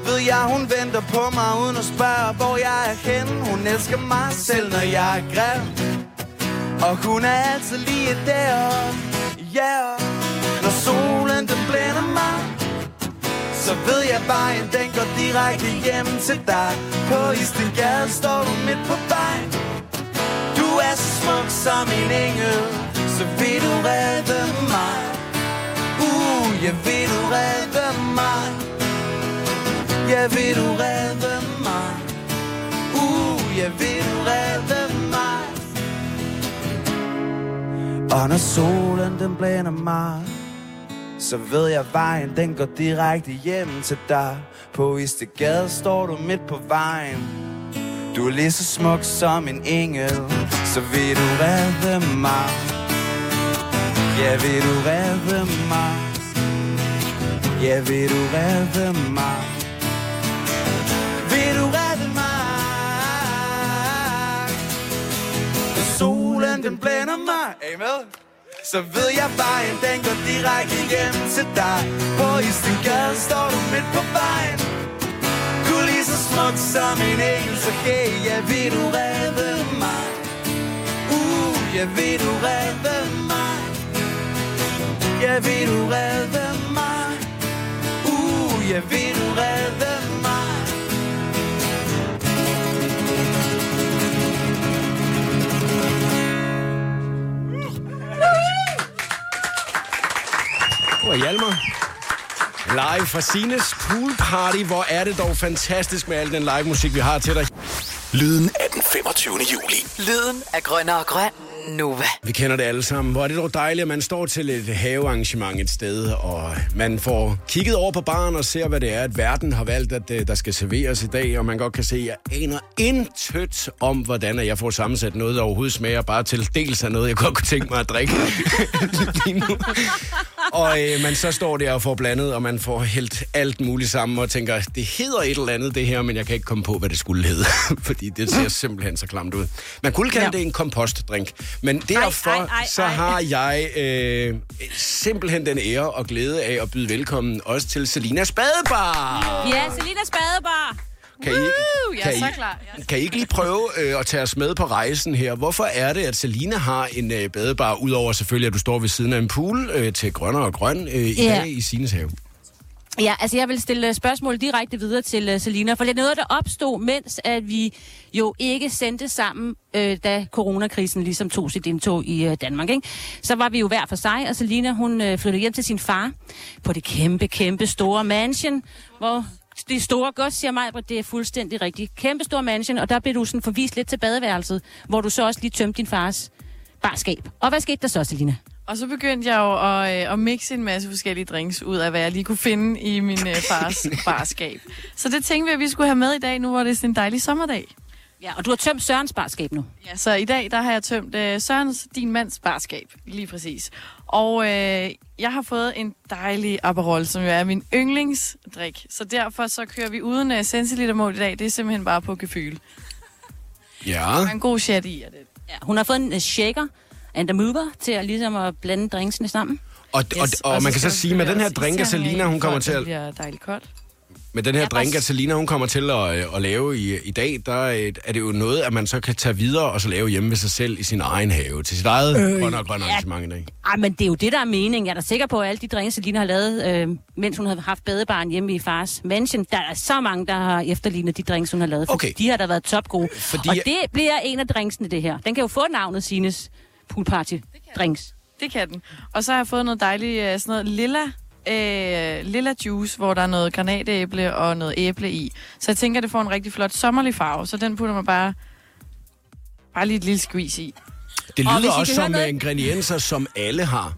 Ved jeg, hun venter på mig uden at spørge, hvor jeg er henne. Hun elsker mig selv, når jeg er grim. Og hun er altid lige der Yeah Når solen den blænder mig så ved jeg vejen, den går direkte hjem til dig. På Istegade står du midt på vejen. Du er så smuk som en engel Så vil du redde mig. Uh, ja, vil du redde mig? Ja, vil du redde mig? Uh, ja, vil du redde mig? Og når solen den blænder mig så ved jeg vejen, den går direkte hjem til dig. På Istegade står du midt på vejen. Du er lige så smuk som en engel Så vil du redde mig? Ja, vil du redde mig? Ja, vil du redde mig? Vil du redde mig? Solen den blænder mig. Er I med? Så ved jeg vejen, den går direkte hjem til dig. På Istegade står du midt på vejen. Du er lige så smuk som en engel Så hey, ja, vil du redde mig? Uh, ja, vil du redde mig? Ja, vil du redde mig? Uh, ja, vil du redde mig Var Hjalmar. Live fra Sines Pool Party. Hvor er det dog fantastisk med al den live musik, vi har til dig. Lyden af den 25. juli. Lyden af grønner og grøn. Nova. Vi kender det alle sammen. Hvor er det dog dejligt, at man står til et havearrangement et sted, og man får kigget over på baren og ser, hvad det er, at verden har valgt, at øh, der skal serveres i dag, og man godt kan se, at jeg aner intet om, hvordan jeg får sammensat noget, der overhovedet smager bare til dels af noget, jeg godt kunne tænke mig at drikke lige nu. Og øh, man så står der og får blandet, og man får hældt alt muligt sammen, og tænker, det hedder et eller andet det her, men jeg kan ikke komme på, hvad det skulle hedde, fordi det ser simpelthen så klamt ud. Man kunne kalde ja. det en kompostdrink, men derfor Ej, ej, ej, så har jeg øh, simpelthen den ære og glæde af at byde velkommen også til Selinas Badebar. Ja, Selinas badebar. Kan I, Woo, jeg kan er så I, klar. kan I ikke lige prøve øh, at tage os med på rejsen her? Hvorfor er det, at Selina har en øh, badebar, udover selvfølgelig, at du står ved siden af en pool øh, til grønner og grøn øh, i Ja. dag i Sines have? Ja, altså jeg vil stille spørgsmål direkte videre til uh, Selina, for det er noget, der opstod, mens at vi jo ikke sendte sammen, øh, da coronakrisen ligesom tog sit indtog i øh, Danmark. Ikke? Så var vi jo hver for sig, og Selina hun øh, flyttede hjem til sin far på det kæmpe, kæmpe store mansion, hvor det store godt, siger mig, det er fuldstændig rigtigt. Kæmpe stor mansion, og der blev du sådan forvist lidt til badeværelset, hvor du så også lige tømte din fars barskab. Og hvad skete der så, Selina? Og så begyndte jeg jo at, øh, at mixe en masse forskellige drinks ud af, hvad jeg lige kunne finde i min øh, fars barskab. Så det tænkte vi, at vi skulle have med i dag, nu hvor det er sådan en dejlig sommerdag. Ja, og du har tømt Sørens barskab nu. Ja, så i dag der har jeg tømt øh, Sørens, din mands barskab, lige præcis. Og øh, jeg har fået en dejlig Aperol, som jo er min yndlingsdrik. Så derfor så kører vi uden øh, centilitermål i dag. Det er simpelthen bare på gefyl. Ja. Der er en god chat i er det. Ja, hun har fået en uh, shaker and a mover til at ligesom at blande drinksene sammen. Og, og, og, og man kan så sige, med den her drink, at Selina, hun kommer til Det at, bliver dejligt koldt. Med den her Ja, drink, Selina, hun kommer til at, øh, at lave i, i dag, der er, er det jo noget, at man så kan tage videre og så lave hjemme ved sig selv i sin egen have, til sit eget øh, grønne og grønne ja. arrangement i dag. Ej, men det er jo det, der er meningen. Jeg er da sikker på, at alle de drinks, Selina har lavet, øh, mens hun har haft badebaren hjemme i fars mansion, der er så mange, der har efterlignet de drinks, hun har lavet. Okay. De har da været topgode. Fordi- Og det bliver en af drinksene, det her. Den kan jo få navnet Sines pool party drinks. Det kan den. Og så har jeg fået noget dejligt, øh, sådan noget lilla, øh, lilla juice, hvor der er noget granatæble og noget æble i. Så jeg tænker, det får en rigtig flot sommerlig farve, så den putter man bare, bare lige et lille squeeze i. Det Og lyder I også som noget- noget... ingredienser, som alle har.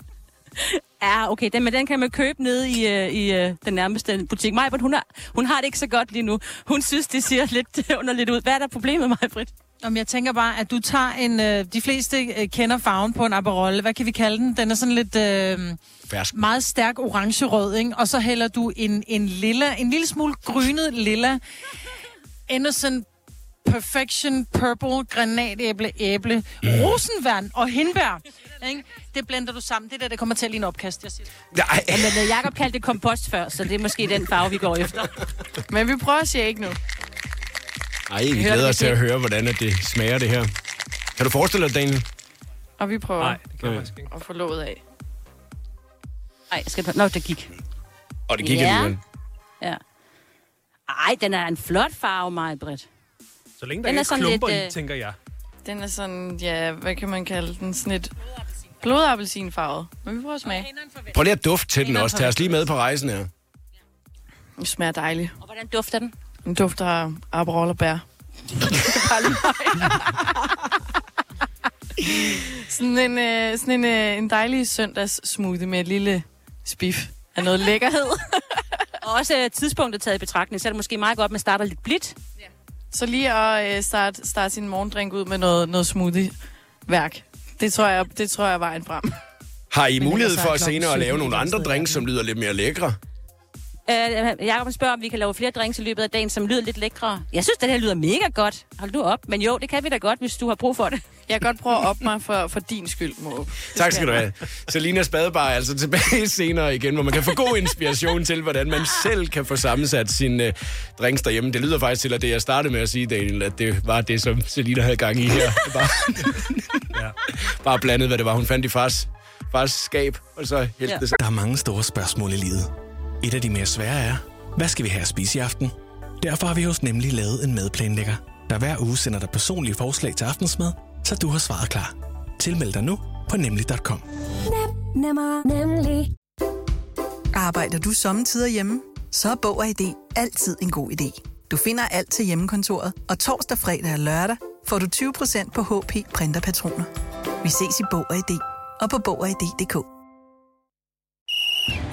Ja, okay, den, men den kan man købe nede i, øh, i øh, den nærmeste butik. Majbert, hun har, hun har det ikke så godt lige nu. Hun synes, det ser lidt underligt ud. Hvad er der problemet, Majbert? Om jeg tænker bare, at du tager en... Øh, de fleste øh, kender farven på en Aperol. Hvad kan vi kalde den? Den er sådan lidt... Øh, Fersk. meget stærk orange-rød, ikke? Og så hælder du en, en lilla, en lille smule grynet lilla, innocent perfection purple, granatæble, æble, rosenvand og hindbær. Ikke? Det blender du sammen. Det der, det kommer til at ligne opkast, jeg siger. Nej. Ja, men øh, Jacob kaldte det kompost før, så det er måske den farve, vi går efter. Men vi prøver at shake nu. Ej, vi glæder os til at høre, hvordan at det smager, det her. Kan du forestille dig, Daniel? Og vi prøver Nej, det kan jeg faktisk ikke. at få låget af. Nej, skal du... Nå, det gik. Og det gik Ja. alligevel. Ja. Ej, den er en flot farve, Majbrit. Så længe der Den er ikke er sådan klumper lidt, i, øh, tænker jeg. Den er sådan, ja, hvad kan man kalde den? Sådan et blodappelsinfarvet. Men vi prøver at smage. Prøv lige at dufte til den også. Tag os lige med på rejsen her. Den smager dejligt. Og hvordan dufter den? Den dufter af Aperol og bær. Sådan en, øh, sådan en, øh, en dejlig søndags smoothie med et lille spiff af noget lækkerhed. Og også øh, tidspunktet taget i betragtning, så er det måske meget godt, at man starter lidt blidt. Så lige at øh, starte, starte sin morgendrink ud med noget, noget smoothie-værk. Det tror, jeg, det tror jeg er vejen frem. Har I Men mulighed for at senere at lave 17 nogle andre drinks, som lyder lidt mere lækre? Øh, Jakob spørger, om vi kan lave flere drinks i løbet af dagen, som lyder lidt lækre. Jeg synes, det her lyder mega godt. Hold nu op. Men jo, det kan vi da godt, hvis du har brug for det. Jeg kan godt prøve at op mig for, for din skyld, Måb. Tak skal du have. Selina Spadebar er altså tilbage senere igen, hvor man kan få god inspiration til, hvordan man selv kan få sammensat sine uh, drinks derhjemme. Det lyder faktisk til, at det jeg startede med at sige, Daniel, at det var det, som Selina havde gang i her. Bare, Ja. bare blandet, hvad det var, hun fandt i fars, fars skab, og så hældte Ja. det sig. Der er mange store spørgsmål i livet. Et af de mere svære er, hvad skal vi have at spise i aften? Derfor har vi hos Nemlig lavet en madplanlægger, der hver uge sender dig personlige forslag til aftensmad, så du har svaret klar. Tilmeld dig nu på nemlig.com. Nemmer, nemlig. Arbejder du sommetider hjemme? Så er Bog og ID altid en god idé. Du finder alt til hjemmekontoret, og torsdag, fredag og lørdag får du 20% på HP printerpatroner. Vi ses i Bog og ID og på Bog og ID.dk.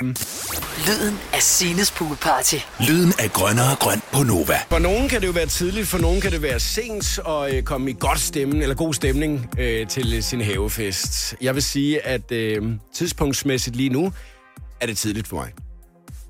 Lyden af Sines Poolparty. Lyden af grønnere grøn på Nova. For nogen kan det jo være tidligt, for nogen kan det være sent at øh, komme i godt stemning, eller god stemning øh, til øh, sin havefest. Jeg vil sige, at øh, tidspunktsmæssigt lige nu er det tidligt for mig.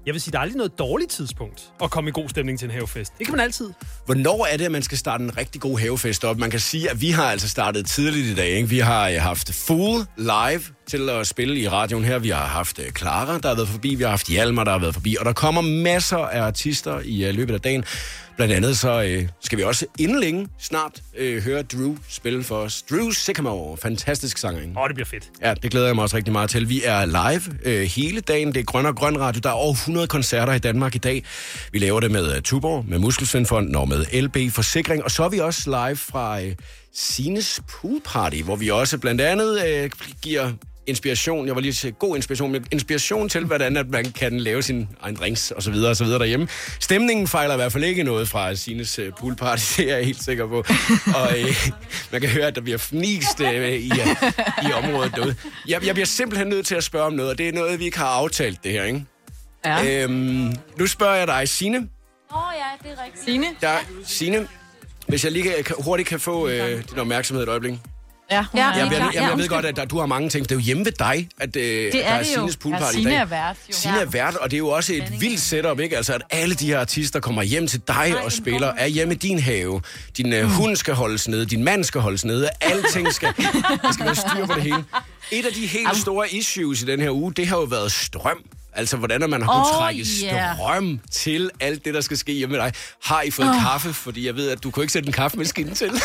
Jeg vil sige, der er aldrig noget dårligt tidspunkt at komme i god stemning til en havefest. Det kan man altid. Hvornår er det, at man skal starte en rigtig god havefest op? Man kan sige, at vi har altså startet tidligt i dag. Ikke? Vi har øh, haft Fool live til at spille i radioen her. Vi har haft øh, Clara, der har været forbi. Vi har haft Hjalmar, der har været forbi. Og der kommer masser af artister i øh, løbet af dagen. Blandt andet så øh, skal vi også inden længe snart øh, høre Drew spille for os. Drew Sycamore, fantastisk sangerinde. Åh, det bliver fedt. Ja, det glæder jeg mig også rigtig meget til. Vi er live øh, hele dagen. Det er Grøn og Grøn Radio. Der er over 100 koncerter i Danmark i dag. Vi laver det med uh, Tuborg, med Muskelsvindfonden og med LB Forsikring. Og så er vi også live fra øh, Sines Pool Party, hvor vi også blandt andet øh, giver inspiration, jeg var lige til god inspiration, men inspiration til, hvordan at man kan lave sin egen drinks og så videre og så videre derhjemme. Stemningen fejler i hvert fald ikke noget fra Sines uh, pool party, det er jeg helt sikker på. Og øh, man kan høre, at der bliver fnist øh, i, uh, i området derude. Jeg, jeg bliver simpelthen nødt til at spørge om noget, og det er noget, vi ikke har aftalt det her, ikke? Ja. Øhm, nu spørger jeg dig, Sine. Åh oh, ja, det er rigtigt. Signe? Der, Signe, hvis jeg lige kan- hurtigt kan få øh, din opmærksomhed et øjeblik. Ja, Ja, Jeg, jeg, klar. jeg, jeg ved godt, at der, du har mange ting. Det er jo hjemme ved dig, at øh, er der er det. Sines poolparty Ja, i dag. er vært, jo. Signe er vært, og det er jo også et vildt setup, ikke? Altså, at alle de her artister kommer hjem til dig og spiller, er hjemme i din have. Din Mm. øh, hund skal holdes nede, din mand skal holdes nede, alting skal, der skal være styr på det hele. Et af de helt store issues i den her uge, det har jo været strøm. Altså, hvordan man har kunnet Åh, trække ja. strøm til alt det, der skal ske hjemme med dig. Har I fået Åh. kaffe? Fordi jeg ved, at du kunne ikke sætte en kaffemaskine til.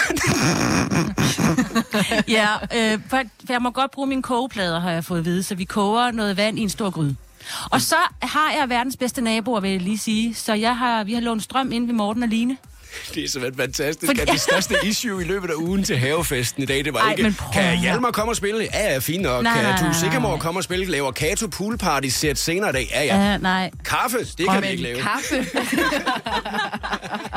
Ja, øh, for, for jeg må godt bruge mine kogeplader, har jeg fået at vide, så vi koger noget vand i en stor gryde. Og så har jeg verdens bedste naboer, vil jeg lige sige. Så jeg har, vi har lånt strøm ind ved Morten og Line. Det er simpelthen fantastisk, Fordi- at det største issue i løbet af ugen til havefesten i dag, det var Ej, ikke, men prøv kan. Hjalmar komme og spille? Ja, ja, fint nok. Nej, kan du nej. komme og spille? Laver Kato Pool Party sæt senere i dag? Ja, ja. Uh, nej. Kaffe, det kan vi ikke lave. Kaffe.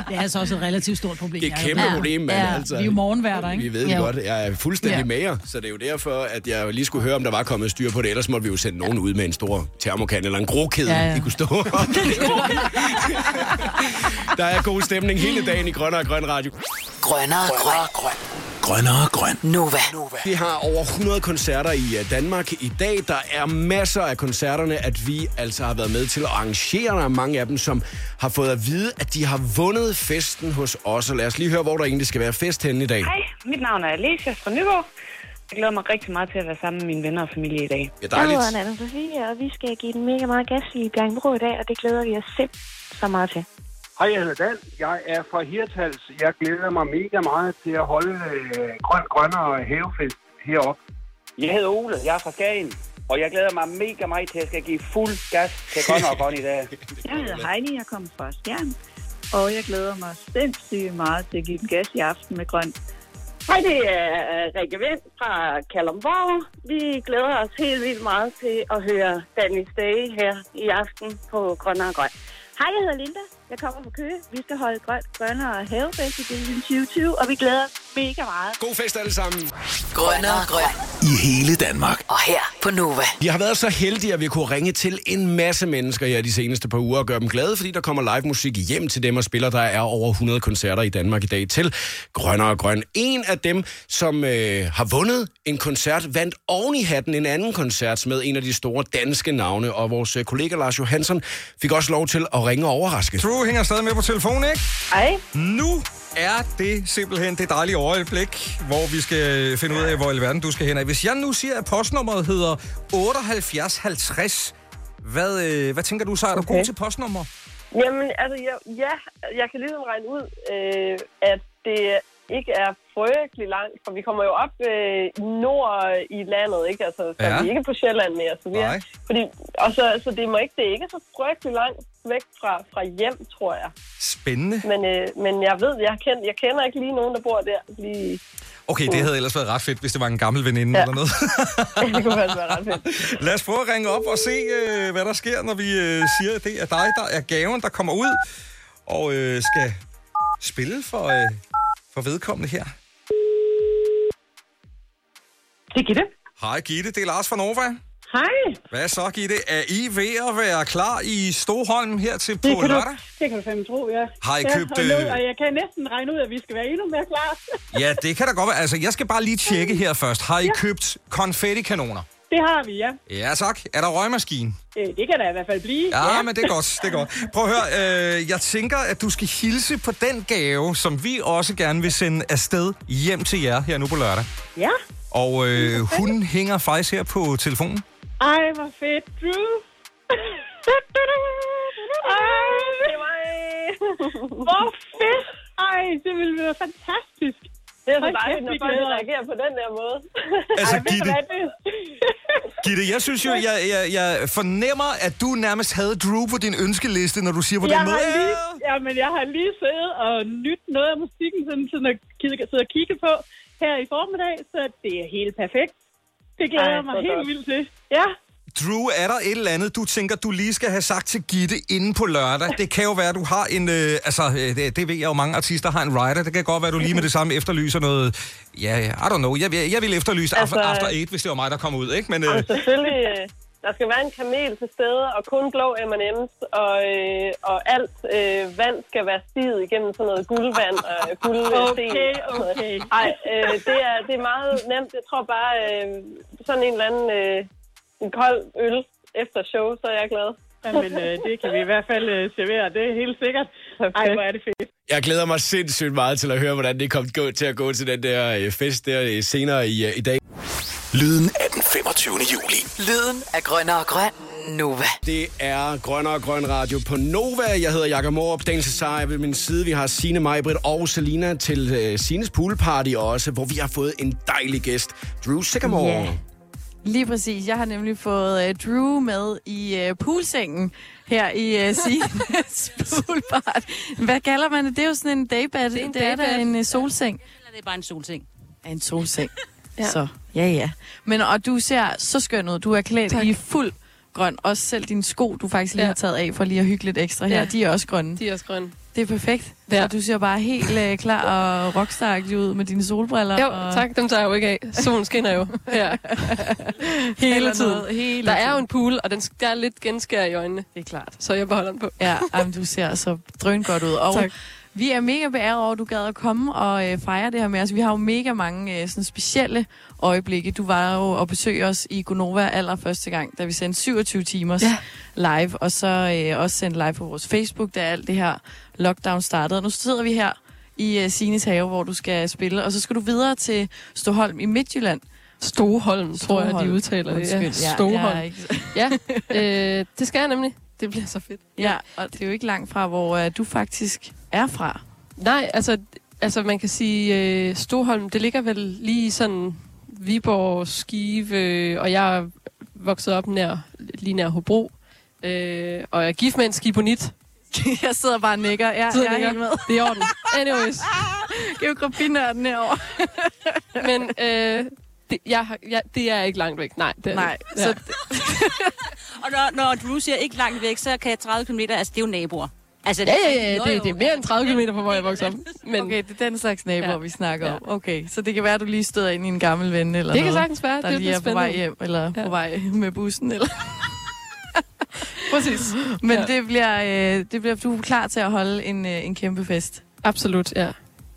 Det er altså også et relativt stort problem. Det er et kæmpe problem, mand. Ja, altså. vi er jo morgenværter, ikke? Vi ved det Ja. godt. Jeg er fuldstændig Ja. mager, så det er jo derfor, at jeg lige skulle høre, om der var kommet styr på det. Ellers måtte vi jo sende nogen ud med en stor termokan eller en grokæde, Ja, ja. de kunne stå. Der er god stemning hele dagen i Grønne og Grøn Radio. Grønnere grøn. grøn. Grønnere grøn. Nova. Vi har over 100 koncerter i øh, Danmark i dag. Der er masser af koncerterne, at vi altså har været med til at arrangere. Der er mange af dem, som har fået at vide, at de har vundet festen hos os. Og lad os lige høre, hvor der egentlig skal være fest henne i dag. Hej, mit navn er Alicia fra Nyborg. Jeg glæder mig rigtig meget til at være sammen med mine venner og familie i dag. Ja, Jeg dejligt. hedder Anna Sofie, og vi skal give den mega meget gas i Bjergbro i dag, og det glæder vi os simpelthen så meget til. Hej, jeg hedder Dan. Jeg er fra Hirtals. Jeg glæder mig mega meget til at holde øh, grøn, grønnere havefest heroppe. Jeg hedder Ole, jeg er fra Skagen, og jeg glæder mig mega meget til, at jeg skal give fuld gas til Grøn og Grøn i dag. Jeg hedder Heidi, jeg kommer fra Skjern, og jeg glæder mig sindssygt meget til at give den gas i aften med grøn. Hej, det er Rikke Vind fra Kalumborg. Vi glæder os helt vildt meget til at høre Danny Stay her i aften på Grønne og Grøn. Hej, jeg hedder Linda. Jeg kommer fra Køge. Vi skal holde grøn, grønnere og havefest i 2020, og vi glæder os mega meget. God fest alle sammen. Grønne og Grøn. I hele Danmark. Og her på Nova. Vi har været så heldige, at vi kunne ringe til en masse mennesker her de seneste par uger og gøre dem glade, fordi der kommer live musik hjem til dem og spiller. Der er over 100 koncerter i Danmark i dag til Grønne og Grøn. En af dem, som øh, har vundet en koncert, vandt oven i hatten en anden koncert med en af de store danske navne, og vores øh, kollega Lars Johansson fik også lov til at ringe og overraske. True hænger stadig med på telefonen, ikke? Hej. Nu er det simpelthen det dejlige øjeblik, hvor vi skal finde ud af, hvor i verden du skal hen. Hvis jeg nu siger, at postnummeret hedder 7850, hvad, øh, hvad tænker du så? Er du Okay. god til postnummer? Jamen, altså, jeg, ja, jeg kan ligesom regne ud, øh, at det ikke er frygtelig langt, for vi kommer jo op øh, nord i landet, ikke? Altså, så Ja. vi er ikke på Sjælland mere. Så, vi er, Nej. fordi, og så, så det, må ikke, det er ikke så frygtelig langt væk fra, fra hjem, tror jeg. Spændende. Men, øh, men jeg ved, jeg, kend, jeg kender ikke lige nogen, der bor der. Lige, Okay, det havde ellers været ret fedt, hvis det var en gammel veninde Ja. eller noget. det kunne faktisk være ret fedt. Lad os prøve at ringe op og se, øh, hvad der sker, når vi øh, siger, at det er dig, der er gaven, der kommer ud og øh, skal spille for, for vedkommende her. Det er Gitte. Hej Gitte, det er Lars fra Nova. Hej. Hvad så, Gitte? Er I ved at være klar i Stoholm her til på Det kan, du, lørdag? det kan du fandme tro, ja. Har I ja, købt, Og, nu, øh, og jeg kan næsten regne ud, at vi skal være endnu mere klar. Ja, det kan da godt være. Altså, jeg skal bare lige tjekke her først. Har I købt konfettikanoner? det har vi, ja. Ja, tak. Er der røgmaskine? Øh, Det kan der i hvert fald blive. Ja, ja, men det er godt, det er godt. Prøv at høre, øh, jeg tænker, at du skal hilse på den gave, som vi også gerne vil sende afsted hjem til jer her nu på lørdag. Ja. Og øh, hun hænger faktisk her på telefonen. Ej, hvor fedt, Drew. Ej, det mig. Hvor fedt. Ej, det ville være fantastisk. Det er så dejligt, når folk reagerer på den der måde. Altså, Ej, Gitte- Gitte, jeg synes jo, jeg, jeg, jeg fornemmer, at du nærmest havde Drew på din ønskeliste, når du siger på jeg den måde. Har lige, ja, men jeg har lige siddet og nyt noget af musikken, sådan, sådan at kigge, sidde og kigge på her i formiddag, så det er helt perfekt. Det glæder Ej, jeg mig helt godt. vildt til. Ja. Drew, er der et eller andet, du tænker, du lige skal have sagt til Gitte inden på lørdag? Det kan jo være, du har en... Øh, altså, øh, det, det ved jeg jo, mange artister har en rider. Det kan godt være, du lige med det samme efterlyser noget... Ja, I don't know. Jeg, jeg, jeg vil efterlyse altså, Altså- After 8, hvis det var mig, der kom ud, ikke? Men, øh, selvfølgelig, øh, der skal være en kamel til stede, og kun blå M&M's, og, øh, og alt øh, vand skal være stiget igennem sådan noget guldvand og guldsten. Okay, okay. Ej, øh, det, er, det er meget nemt. Jeg tror bare, øh, sådan en eller anden øh, en kold øl efter show, så er jeg glad. Jamen, øh, det kan vi i hvert fald øh, servere, det er helt sikkert. Ej, hvor er det fedt. Jeg glæder mig sindssygt meget til at høre, hvordan det kommer gå- til at gå til den der øh, fest der øh, senere i, øh, i dag. Lyden af den 25. juli. Lyden af Grønne og Grøn. Nova. Det er Grøn og Grøn Radio på Nova. Jeg hedder Jakob Morup, Daniel Cesar ved min side. Vi har Signe Majbrit og Selina til øh, Sines poolparty også, hvor vi har fået en dejlig gæst, Drew Sigamore. Ja. Lige præcis. Jeg har nemlig fået uh, Drew med i uh, poolsengen her i uh, Sines poolpart. Hvad kalder man det? Det er jo sådan en daybed. Det er, det er da en uh, solseng. Eller det er bare en solseng. En solseng. Ja. ja. Så, ja, ja. Men og du ser så skøn ud. Du er klædt Tak. i fuld grøn. Også selv dine sko, du faktisk lige Ja. har taget af for lige at hygge lidt ekstra her. Ja. De er også grønne. De er også grønne. Det er perfekt. Ja. Og du ser bare helt uh, klar og rockstar ud med dine solbriller. Jo, og... tak. Dem tager jeg jo ikke af. Solen skinner jo. Ja. hele tiden. noget, hele der er jo en pool, og den, der er lidt genskær i øjnene. Det er klart. Så jeg beholder den på. Ja, jamen, du ser så drøn godt ud. Og Tak. Vi er mega beæret over, at du gad at komme og øh, fejre det her med os. Vi har jo mega mange øh, sådan specielle øjeblikke. Du var jo og besøgte os i Gonova allerførste gang, da vi sendte 27 timers Ja. live, og så øh, også sendte live på vores Facebook, da alt det her lockdown startede. Og nu sidder vi her i øh, Sines have, hvor du skal spille, og så skal du videre til Stoholm i Midtjylland. Stoholm, tror jeg, de udtaler det. Ja, Undskyld, ja, Stoholm. ikke- ja øh, det skal jeg nemlig. Det bliver så fedt. Ja, og det er jo ikke langt fra, hvor øh, du faktisk er fra. Nej, altså, altså man kan sige, øh, Stoholm, det ligger vel lige sådan Viborg, Skive, øh, og jeg er vokset op nær, lige nær Hobro, øh, og jeg er gift med en skibonit. jeg sidder bare og nikker. Ja, Sidder jeg er helt med. Det er i orden. Anyways. Geografínørden herovre. Men øh, det, jeg, jeg, det er ikke langt væk. Nej, det er Nej, det. så Og når, når du siger ikke langt væk, så kan 30 km, altså det er jo naboer. Altså, Ja, ja, ja, det, det er mere end 30 km fra, hvor jeg voksede op. Men, Okay, det er den slags naboer, Ja. vi snakker Ja. om. Okay, så det kan være, at du lige støder ind i en gammel ven eller Det kan noget, sagtens være. der Det lige er på vej hjem, eller Ja. på vej med bussen. Eller. Præcis. Men Ja. det, bliver, øh, det bliver, du er klar til at holde en, øh, en kæmpe fest. Absolut, ja.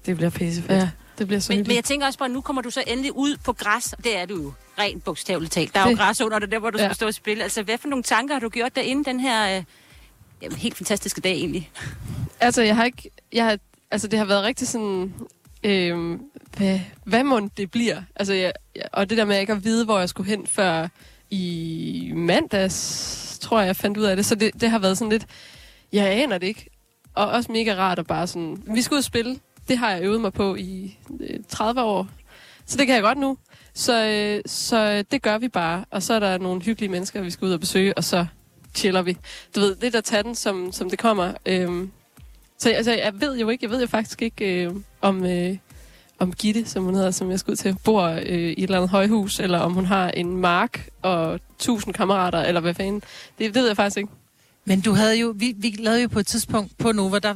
Det bliver pissefedt. Ja, det bliver så Men, men jeg tænker også på, at nu kommer du så endelig ud på græs. Det er du jo rent bogstaveligt talt. Der er jo Det- græs under det, der hvor du Ja. skal stå og spille. Altså, hvad for nogle tanker har du gjort der inden den her øh, jamen, helt fantastiske dag egentlig? Altså, jeg har ikke... Jeg har, altså, det har været rigtig sådan... Øh, hvad, hvad må det bliver? Altså, jeg, jeg, og det der med ikke at vide, hvor jeg skulle hen før i mandags, tror jeg, jeg fandt ud af det. Så det, det har været sådan lidt... Jeg aner det ikke. Og også mega rart at bare sådan... Vi skal ud og spille. Det har jeg øvet mig på i øh, 30 år. Så det kan jeg godt nu. Så, øh, så det gør vi bare. Og så er der nogle hyggelige mennesker, vi skal ud og besøge, og så chiller vi. Du ved, det der tage den, som, som det kommer. Øhm, så altså, jeg ved jo ikke, jeg ved jo faktisk ikke, øh, om, øh, om Gitte, som hun hedder, som jeg skal ud til, bor øh, i et eller andet højhus, eller om hun har en mark og tusind kammerater, eller hvad fanden. Det, det ved jeg faktisk ikke. Men du havde jo, vi, vi lavede jo på et tidspunkt på Nova, der,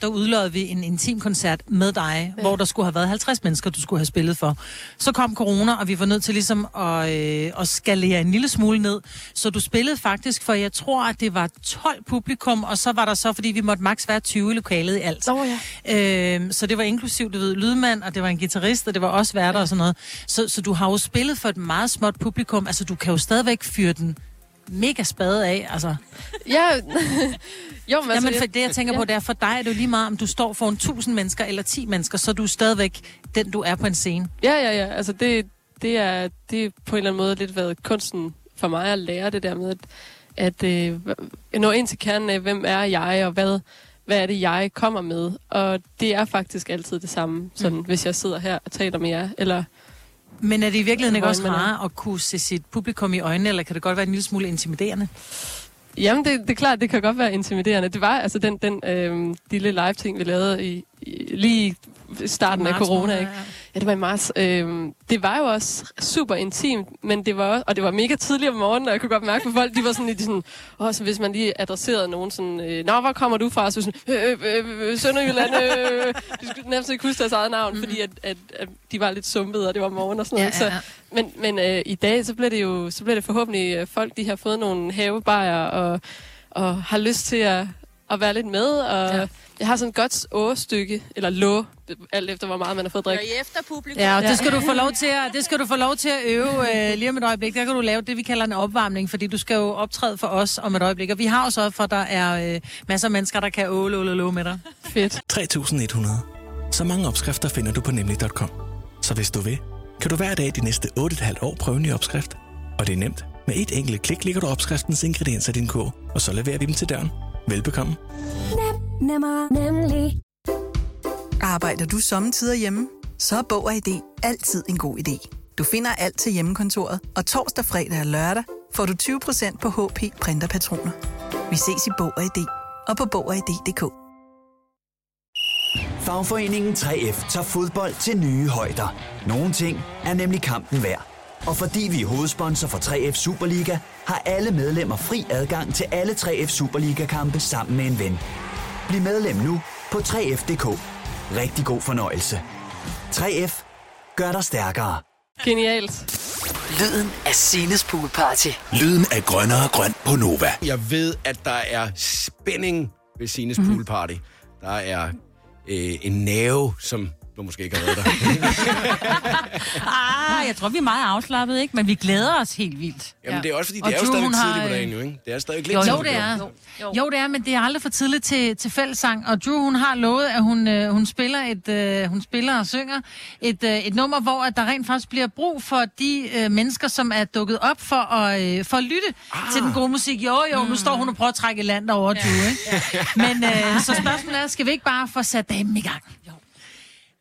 der udløjede vi en intim koncert med dig, ja. hvor der skulle have været 50 mennesker, du skulle have spillet for. Så kom corona, og vi var nødt til ligesom at, øh, at skalere en lille smule ned. Så du spillede faktisk for, jeg tror, at det var 12 publikum, og så var der så, fordi vi måtte maks være 20 i lokalet i alt. Oh, ja. øh, så det var inklusiv, du ved, lydmand, og det var en guitarist, og det var også værter og sådan noget. Så, så du har jo spillet for et meget småt publikum. Altså, du kan jo stadigvæk fyre den mega spade af, altså. Ja, jo, men altså, Jamen, for det, jeg tænker ja. på, det er for dig, er det jo lige meget, om du står for en 1000 mennesker eller 10 mennesker, så er du stadigvæk den, du er på en scene. Ja, ja, ja. Altså, det, det, er, det er på en eller anden måde lidt været kunsten for mig at lære det der med, at, at øh, nå ind til kernen af, hvem er jeg, og hvad, hvad er det, jeg kommer med. Og det er faktisk altid det samme, sådan, mm. hvis jeg sidder her og taler med jer. Eller, Men er det i virkeligheden ikke også er. rart at kunne se sit publikum i øjnene, eller kan det godt være en lille smule intimiderende? Jamen, det, det er klart, det kan godt være intimiderende. Det var altså den, den øh, lille live-ting, vi lavede i, i lige starten af corona, ikke? ja. Det var i marts. Øh, det var jo også super intimt, men det var også, og det var mega tidligt om morgenen, og jeg kunne godt mærke på folk, de var sådan lidt sådan, åh, så hvis man lige adresserede nogen sådan, øh, nå, hvor kommer du fra? Så sådan, øh, øh, øh, Sønderjylland, øh, de skulle nærmest ikke huske deres eget navn, fordi at, at, at, de var lidt sumpede, og det var morgen og sådan noget. Ja, ja, ja. Så, men men øh, i dag, så bliver det jo så bliver det forhåbentlig øh, folk, de har fået nogle havebajer, og, og har lyst til at, at være lidt med, og ja. jeg har sådan et godt årestykke, eller lå, alt efter hvor meget man har fået drik. I efter publikum. Ja, og det skal du få lov til at, det skal du få lov til at øve øh, lige om et øjeblik. Der kan du lave det, vi kalder en opvarmning, fordi du skal jo optræde for os om et øjeblik. Og vi har jo så for, at der er øh, masser af mennesker, der kan åle, åle, åle med dig. Fedt. 3100. Så mange opskrifter finder du på nemlig.com. Så hvis du vil, kan du hver dag de næste 8,5 år prøve en ny opskrift. Og det er nemt. Med et enkelt klik ligger du opskriftens ingredienser i din kog, og så leverer vi dem til døren. Velbekomme. Nem, nemmer, nemlig. Arbejder du sommetider hjemme? Så er Bog og ID altid en god idé. Du finder alt til hjemmekontoret, og torsdag, fredag og lørdag får du 20% på HP printerpatroner. Vi ses i Bog og ID og på Bog og ID.dk. Fagforeningen 3F tager fodbold til nye højder. Nogle ting er nemlig kampen værd. Og fordi vi er hovedsponsor for 3F Superliga, har alle medlemmer fri adgang til alle 3F Superliga-kampe sammen med en ven. Bliv medlem nu på 3F.dk. Rigtig god fornøjelse. 3F gør dig stærkere. Genialt. Lyden af Sines poolparty. Lyden af grønnere grøn på Nova. Jeg ved, at der er spænding ved Sines mm-hmm. poolparty. Der er øh, en nerve, som du måske ikke har været der. Ah, jeg tror, vi er meget afslappet, ikke? Men vi glæder os helt vildt. Jamen, det er også fordi, Og det er jo stadig hun tidligt har, på dagen, jo, ikke? Det er stadig lidt Jo, tidligt jo, det er. Jo. jo, det er, men det er aldrig for tidligt til, til fællesang. Og Drew, hun har lovet, at hun, øh, hun, spiller, et, øh, hun spiller og synger et, øh, et nummer, hvor at der rent faktisk bliver brug for de øh, mennesker, som er dukket op for at, øh, for at lytte ah. til den gode musik. Jo, jo, mm. nu står hun og prøver at trække land over ja. Drew, ikke? Men øh, så spørgsmålet er, skal vi ikke bare få sat damen i gang? Jo.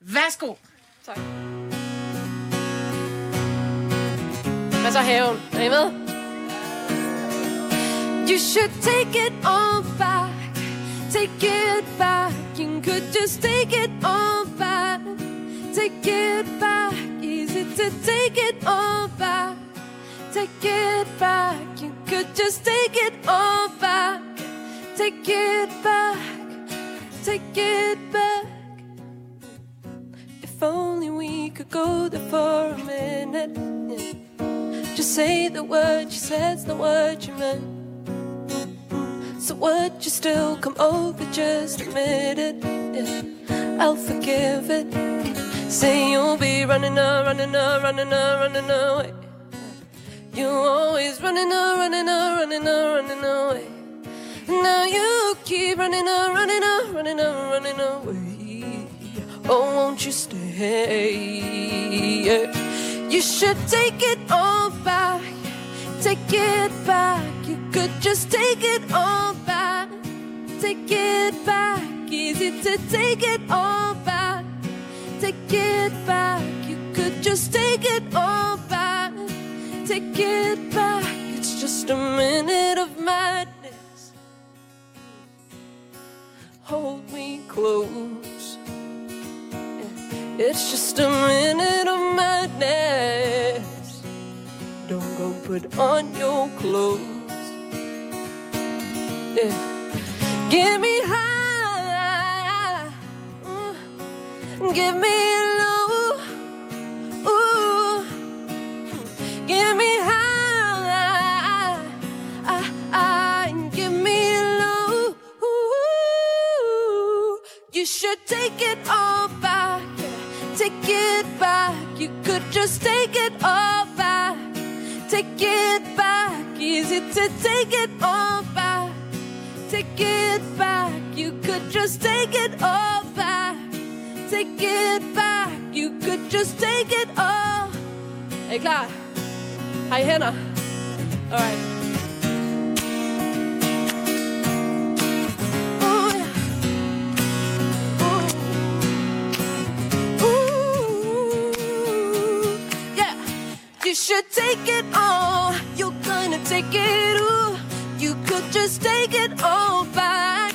Værsgo. Tak. Hvad så haven? Er I med? You should take it all back. Take it back. You could just take it all back. take it back. Easy to take it all back. Take it back. You could just take it all back. Take it back. Take it back. Only we could go there for a minute. yeah. Just say the word you said's the word you meant. So would you still come over? Just admit it. Yeah. I'll forgive it. Say you'll be running, uh, running, uh, running, uh, running away. You always running, uh, running, uh, running, uh, running away. Now you keep running, uh, running, uh, running, uh, running away. Oh, won't you stay? Yeah. You should take it all back. Take it back. You could just take it all back. Take it back. Easy to take it all back. Take it back. You could just take it all back. Take it back. It's just a minute of madness. Hold me close. It's just a minute of madness. Don't go put on your clothes. Yeah. Give me high. Mm. Give me low. Ooh. Give me high. Give me low. You should take it all back. Take it back. You could just take it all back. Take it back. Easy to take it all back. Take it back. You could just take it all back. Take it back. You could just take it all. Er I klar? Har I? Alright. You should take it all. You're gonna take it. Ooh, you could just take it all back.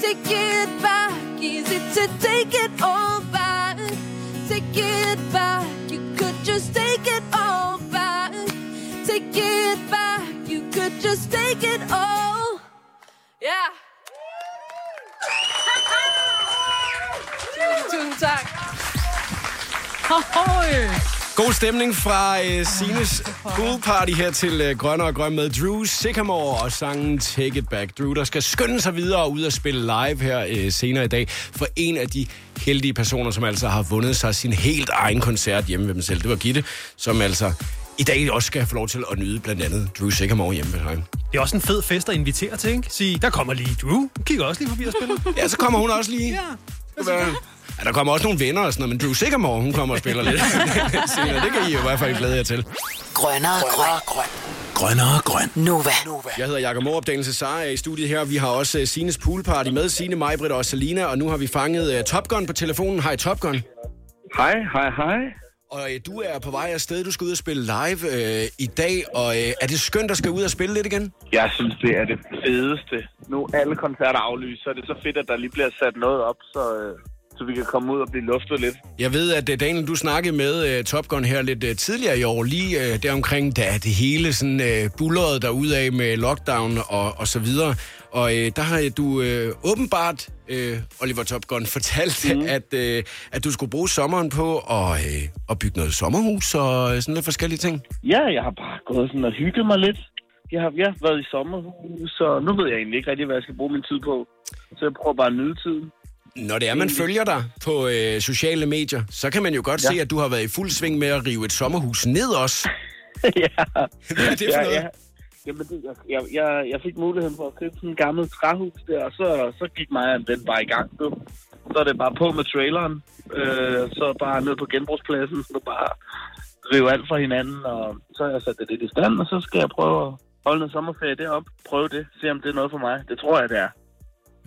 Take it back. Easy to take it all back. Take it back. You could just take it all back. Take it back. You could just take it all. Yeah. Tusind tak. God stemning fra øh, Sines pool party her til øh, Grønne og Grøn med Drew Sycamore og sangen Take It Back. Drew, der skal skynde sig videre ud og spille live her øh, senere i dag for en af de heldige personer, som altså har vundet sig sin helt egen koncert hjemme ved dem selv. Det var Gitte, som altså i dag også skal få lov til at nyde blandt andet Drew Sycamore hjemme ved ham. Det er også en fed fest at invitere til, ikke? Sige, der kommer lige Drew. Kigger også lige forbi og spiller. Ja, så kommer hun også lige. Ja. Ja, der kommer også nogle venner og sådan noget, men Drew Sycamore, hun kommer og spiller lidt senere. Det kan I jo i hvert fald glæde jer til. Grønnere grøn. grøn. Grønnere grøn. Nova. Jeg hedder Jakob Morup, Daniel Cesar er i studiet her. Vi har også uh, Sines poolparty med Sine, Majbrit og Selina, og nu har vi fanget uh, Top Gun på telefonen. Hej Top Gun. Hej, hej, hej. Og uh, du er på vej afsted. Du skal ud og spille live uh, i dag, og uh, er det skønt at skal ud og spille lidt igen? Jeg synes, det er det fedeste. Nu er alle koncerter aflyst, så er det så fedt, at der lige bliver sat noget op, så, øh, så vi kan komme ud og blive luftet lidt. Jeg ved, at uh, Daniel, du snakkede med uh, Top Gun her lidt uh, tidligere i år, lige uh, deromkring, da det hele sådan uh, bullerede derudad med lockdown og, og så videre. Og uh, der har du uh, åbenbart, uh, Oliver Top Gun, fortalt, mm. at, uh, at du skulle bruge sommeren på at, uh, at bygge noget sommerhus og uh, sådan lidt forskellige ting. Ja, jeg har bare gået sådan og hygget mig lidt. Jeg har, jeg har været i sommerhus, så nu ved jeg egentlig ikke rigtig, hvad jeg skal bruge min tid på. Så jeg prøver bare at nyde tiden. Når det er, man følger dig på øh, sociale medier, så kan man jo godt ja. se, at du har været i fuld sving med at rive et sommerhus ned også. ja. Hvad er det for ja, noget? Ja. Jamen, det, jeg, jeg, jeg fik muligheden for at købe sådan en gammel træhus der, og så, så gik mig og den bare i gang. Du. Så er det bare på med traileren, øh, så bare ned på genbrugspladsen, så bare rive alt fra hinanden, og så har jeg sat det lidt i stand, og så skal jeg prøve at holde noget sommerferie deroppe. Prøve det, se om det er noget for mig. Det tror jeg, det er.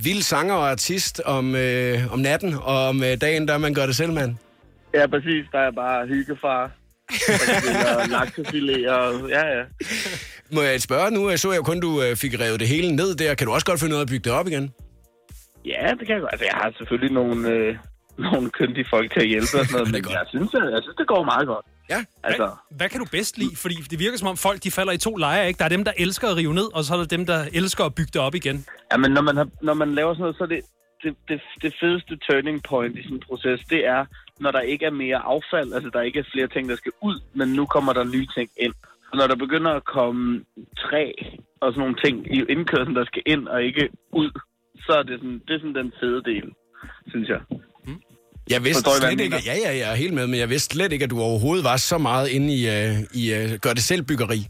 Vild sanger og artist om, øh, om natten, og om øh, dagen, der man gør det selv, mand. Ja, præcis. Der er bare hyggefar. og laksefilet, og ja, ja. Må jeg spørge nu, jeg så jeg kun, du øh, fik revet det hele ned der. Kan du også godt finde ud af at bygge det op igen? Ja, det kan jeg godt. Altså, jeg har selvfølgelig nogle, øh, nogle kyndige folk til at hjælpe og sådan noget, men jeg synes, jeg, jeg synes, det går meget godt. Ja. Altså, Hvad, hvad kan du bedst lide? Fordi det virker som om folk de falder i to lejre, ikke? Der er dem, der elsker at rive ned, og så er der dem, der elsker at bygge det op igen. Ja, men når man, har, når man laver sådan noget, så er det, det, det, det fedeste turning point i sådan en proces, det er, når der ikke er mere affald, altså der ikke er flere ting, der skal ud, men nu kommer der nye ting ind. Og når der begynder at komme træ og sådan nogle ting i indkørslen, der skal ind og ikke ud, så er det sådan, det er sådan den fede del, synes jeg. Jeg vidste Forstår I, slet ikke, mener? ja, ja, jeg er helt med, men jeg vidste slet ikke, at du overhovedet var så meget inde i, uh, i uh, gør det selv byggeri.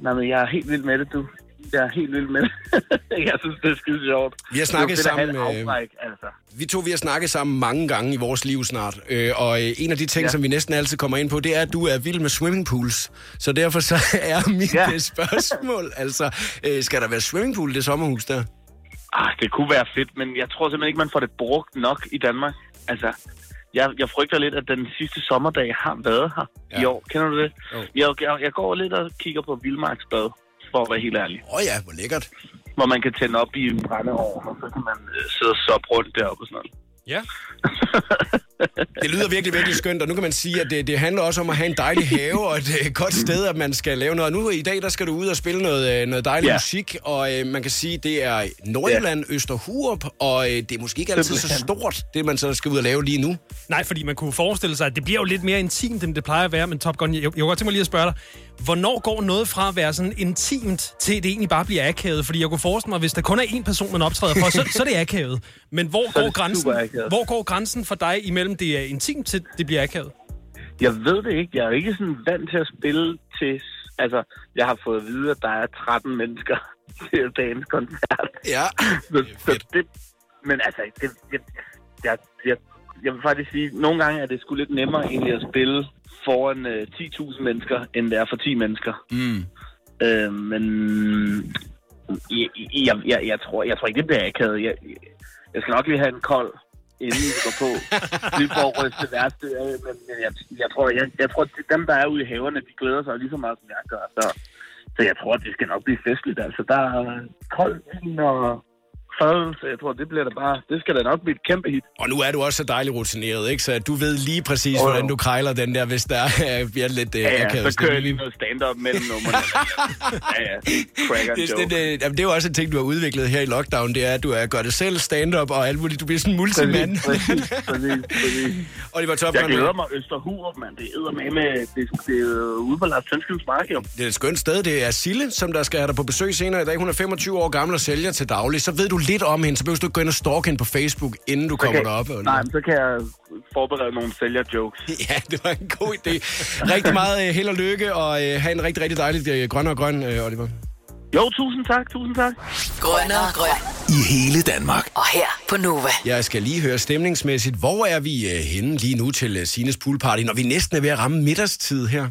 Nej, men jeg er helt vild med det, du. Jeg er helt vild med det. jeg synes, det er skide sjovt. Vi har snakket det er sammen, øh, afbræk, altså. Vi to vi har snakket sammen mange gange i vores liv snart, øh, og øh, en af de ting, ja. Som vi næsten altid kommer ind på, det er, at du er vild med swimmingpools. Så derfor så er mit. Ja. spørgsmål, altså, øh, skal der være swimmingpool i det sommerhus der? Ah, det kunne være fedt, men jeg tror simpelthen ikke, man får det brugt nok i Danmark. Altså, jeg, jeg frygter lidt, at den sidste sommerdag har været her ja. i år. Kender du det? Jo. Jeg, jeg, jeg går lidt og kigger på Vildmarksbad, for at være helt ærlig. Åh oh ja, hvor lækkert. Hvor man kan tænde op i en brændeovn, og så kan man øh, sidde og soppe rundt deroppe og sådan noget. Ja. Det lyder virkelig, virkelig skønt, og nu kan man sige, at det, det handler også om at have en dejlig have og et øh, godt sted, at man skal lave noget. Nu i dag, der skal du ud og spille noget, øh, noget dejlig ja. Ja. musik, og øh, man kan sige, det er Nordjylland, ja. Østerhurup, og øh, det er måske ikke altid så stort, det man så skal ud og lave lige nu. Nej, fordi man kunne forestille sig, at det bliver jo lidt mere intimt, end det plejer at være, men Top Gun, jeg, jeg kunne godt tænke mig lige at spørge dig, hvornår går noget fra at være sådan intimt, til det egentlig bare bliver akavet? Fordi jeg kunne forestille mig, hvis der kun er én person, man optræder for, så, så er det akavet. Men hvor går, det grænsen, hvor går grænsen for dig imellem det er intimt til det bliver akavet? Jeg ved det ikke. Jeg er ikke sådan vant til at spille til... Altså, jeg har fået at vide, at der er 13 mennesker til dagens koncert. Ja. så, så det, men altså, det, jeg, jeg, jeg, jeg vil faktisk sige, nogle gange er det sgu lidt nemmere egentlig at spille foran øh, 10.000 mennesker, end det er for 10 mennesker. Mm. Øh, men jeg, jeg, jeg, jeg, tror, jeg tror ikke, det bliver akavet. Jeg, jeg skal nok lige have en kold, inden vi går på. Vi får ryste værste af, men, men jeg, jeg, tror, jeg, jeg tror, at dem, der er ude i haverne, de glæder sig lige så meget, som jeg gør. Så, så jeg tror, at det skal nok blive festligt. Altså, der er kold vin og fad, så jeg tror, det bliver da bare... Det skal da nok blive et kæmpe hit. Og nu er du også så dejligt rutineret, ikke? Så du ved lige præcis, jo. hvordan du krejler den der, hvis der er, bliver lidt øh, Ja, ja, akavet så kører jeg lige noget stand-up mellem numrene. ja, ja, cracker Det, det, det, jamen, det er jo også en ting, du har udviklet her i lockdown, det er, at du er, gør det selv, stand-up og alt muligt. Du bliver sådan en multimand. Præcis, præcis, præcis. Oliver Top Jeg glæder mig Østerhurup, mand. Det er med med... Det, det er ude på Lars Tønskens Mark, jo. Det er et skønt sted. Det er Sille, som der skal have dig på besøg senere i dag. Hun er 25 år gammel og sælger til daglig. Så ved du lidt om hende, så behøver du ikke gå ind og stalke hende på Facebook, inden du Så kommer kan- derop. Oliver. Nej, men så kan jeg forberede nogle sælger-jokes. Ja, det var en god idé. Rigtig meget øh, held og lykke, og øh, have en rigtig, rigtig dejlig øh, grøn og grøn, øh, Oliver. Jo, tusind tak, tusind tak. Grønnere grøn. I hele Danmark. Og her på Nova. Jeg skal lige høre stemningsmæssigt, hvor er vi øh, henne lige nu til øh, Sines poolparty, når vi næsten er ved at ramme middagstid her?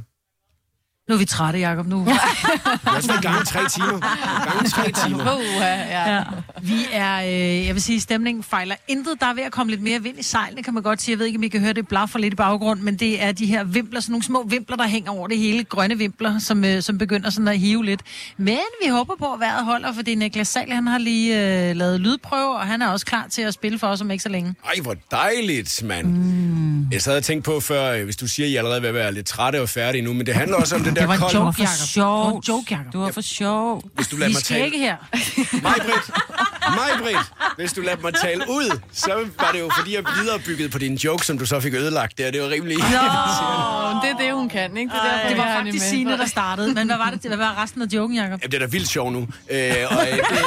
Nu er vi trætte, Jacob. Nu. Vi har også været i gang i tre timer. I gang i tre timer. Uh, ja. ja. Vi er, øh, jeg vil sige, stemningen fejler intet. Der er ved at komme lidt mere vind i sejlene, kan man godt sige. Jeg ved ikke, om I kan høre det blaffer lidt i baggrund, men det er de her vimpler, sådan nogle små vimpler, der hænger over det hele. Grønne vimpler, som, øh, som begynder sådan at hive lidt. Men vi håber på, at vejret holder, fordi Niklas Sal, han har lige øh, lavet lydprøve, og han er også klar til at spille for os om ikke så længe. Ej, hvor dejligt, mand. Mm. Jeg sad og tænkte på før, øh, hvis du siger, at I allerede vil være lidt trætte og færdige nu, men det handler også om den der Det var en joke, for sjov. Det var joke, Jacob. Du var for sjov. Hvis du lader Vi mig skal tale... ikke her. Mig, Britt, hvis du lader mig tale ud, så var det jo fordi, jeg viderebyggede på din joke, som du så fik ødelagt der. Det var rimelig... Nå, det er det, hun kan, ikke? Det, er Ej, derfor, det var faktisk med. Signe, der startede. Men hvad var, det, hvad var resten af joken, Jacob? Jamen, det er da vildt sjov nu. Øh, og, øh, det...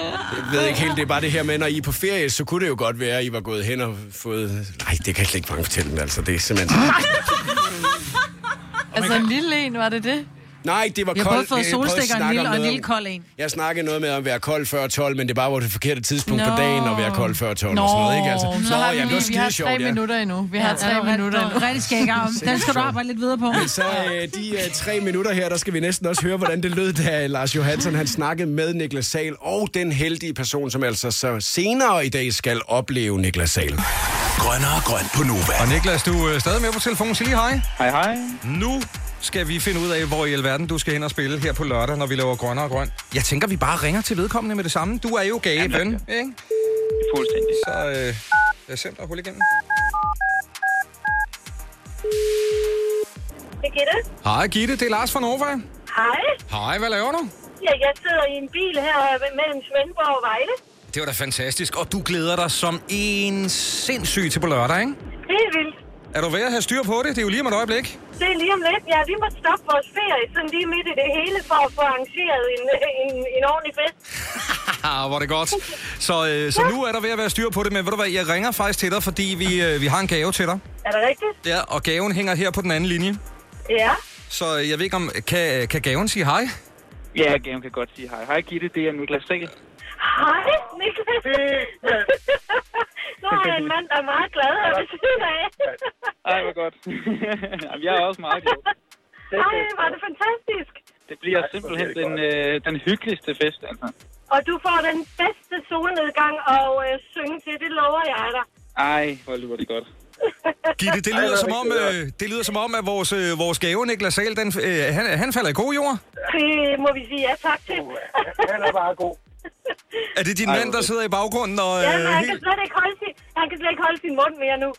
Jeg ved ikke helt, det er bare det her med, når I er på ferie, så kunne det jo godt være, at I var gået hen og fået... Nej, det kan jeg slet ikke fange fortælle, dem, altså, det er simpelthen... Altså en lille en, var det det? Nej, det var Vi har koldt. både fået Jeg prøvede at solstikker en lille, og en noget lille om- kold en. Jeg snakkede noget med at være kold før 12, men det bare var det forkerte tidspunkt Nå. på dagen at være kold før 12 Nå, og sådan noget, ikke? Altså, så har vi, ja, det var vi har skide tre sjovt, ja. minutter endnu. Vi har Ja, tre var minutter endnu. Rigtig skæg om. Den skal du arbejde lidt videre på. Men så øh, de øh, tre minutter her, der skal vi næsten også høre, hvordan det lød, da Lars Johansson han snakkede med Niklas Sal og den heldige person, som altså så senere i dag skal opleve Niklas Sal. Grønnere grøn på Nova. Og Niklas, du er stadig med på telefonen. Sig lige hej. Hej, hej. Nu skal vi finde ud af, hvor i alverden du skal hen og spille her på lørdag, når vi laver grønnere og grøn. Jeg tænker, vi bare ringer til vedkommende med det samme. Du er jo gaven, ikke? Fuldstændig. Så øh, lad os se, om der er hul igennem. Det er Gitte. Hej Gitte, det er Lars fra Nova. Hej. Hej, hvad laver du? Ja, jeg sidder i en bil her mellem Svendborg og Vejle. Det var da fantastisk, og du glæder dig som en sindssyg til på lørdag, ikke? Helt vildt. Er du ved at have styr på det? Det er jo lige om et øjeblik. Det er lige om lidt. Ja, vi må stoppe vores ferie sådan lige midt i det hele for at få arrangeret en, en, en ordentlig fest. Ah, hvor er det godt. Så, øh, så nu er der ved at være styr på det, men ved du hvad, jeg ringer faktisk til dig, fordi vi, øh, vi har en gave til dig. Er det rigtigt? Ja, og gaven hænger her på den anden linje. Ja. Så øh, jeg ved ikke om, kan, kan gaven sige hej? Ja, Gaven kan godt sige hej. Hej Gitte, det er Niklas Sahl. Hej, Niklas. er jeg en mand, der er meget glad her ved siden af. Ej, hvor godt. Jamen, jeg er også meget glad. Ej, var det fantastisk. Det bliver simpelthen den, øh, den hyggeligste fest, altså. Og du får den bedste solnedgang og øh, synge til, det lover jeg dig. Ej, hvor lyder det godt. Gitte, det lyder, som om, øh, det lyder som om, at vores, øh, vores gave, Niklas Sahl, den, øh, han, han falder i god jord. Det må vi sige ja tak til. Han er bare god. Er det din Ej, mand, der sidder i baggrunden? Og, øh, Ja, men han kan slet ikke holde sin, han kan slet ikke holde sin mund mere nu.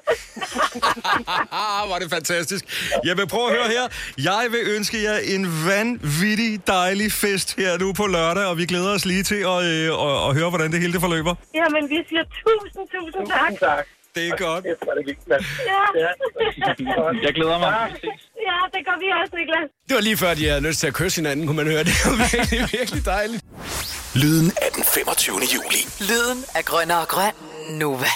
Var det fantastisk. Jeg vil prøve at høre her. Jeg vil ønske jer en vanvittig dejlig fest her nu på lørdag, og vi glæder os lige til at, øh, at, at høre, hvordan det hele det forløber. Jamen, vi siger tusind, tusind tak. tak. Det er godt. Det er. Ja. Jeg glæder mig. Ja, det gør vi også, Niklas. Det var lige før, de havde lyst til at kysse hinanden, kunne man høre. Det var virkelig, virkelig dejligt. Lyden af den 25. juli. Lyden af Grønner og Grøn. Nova.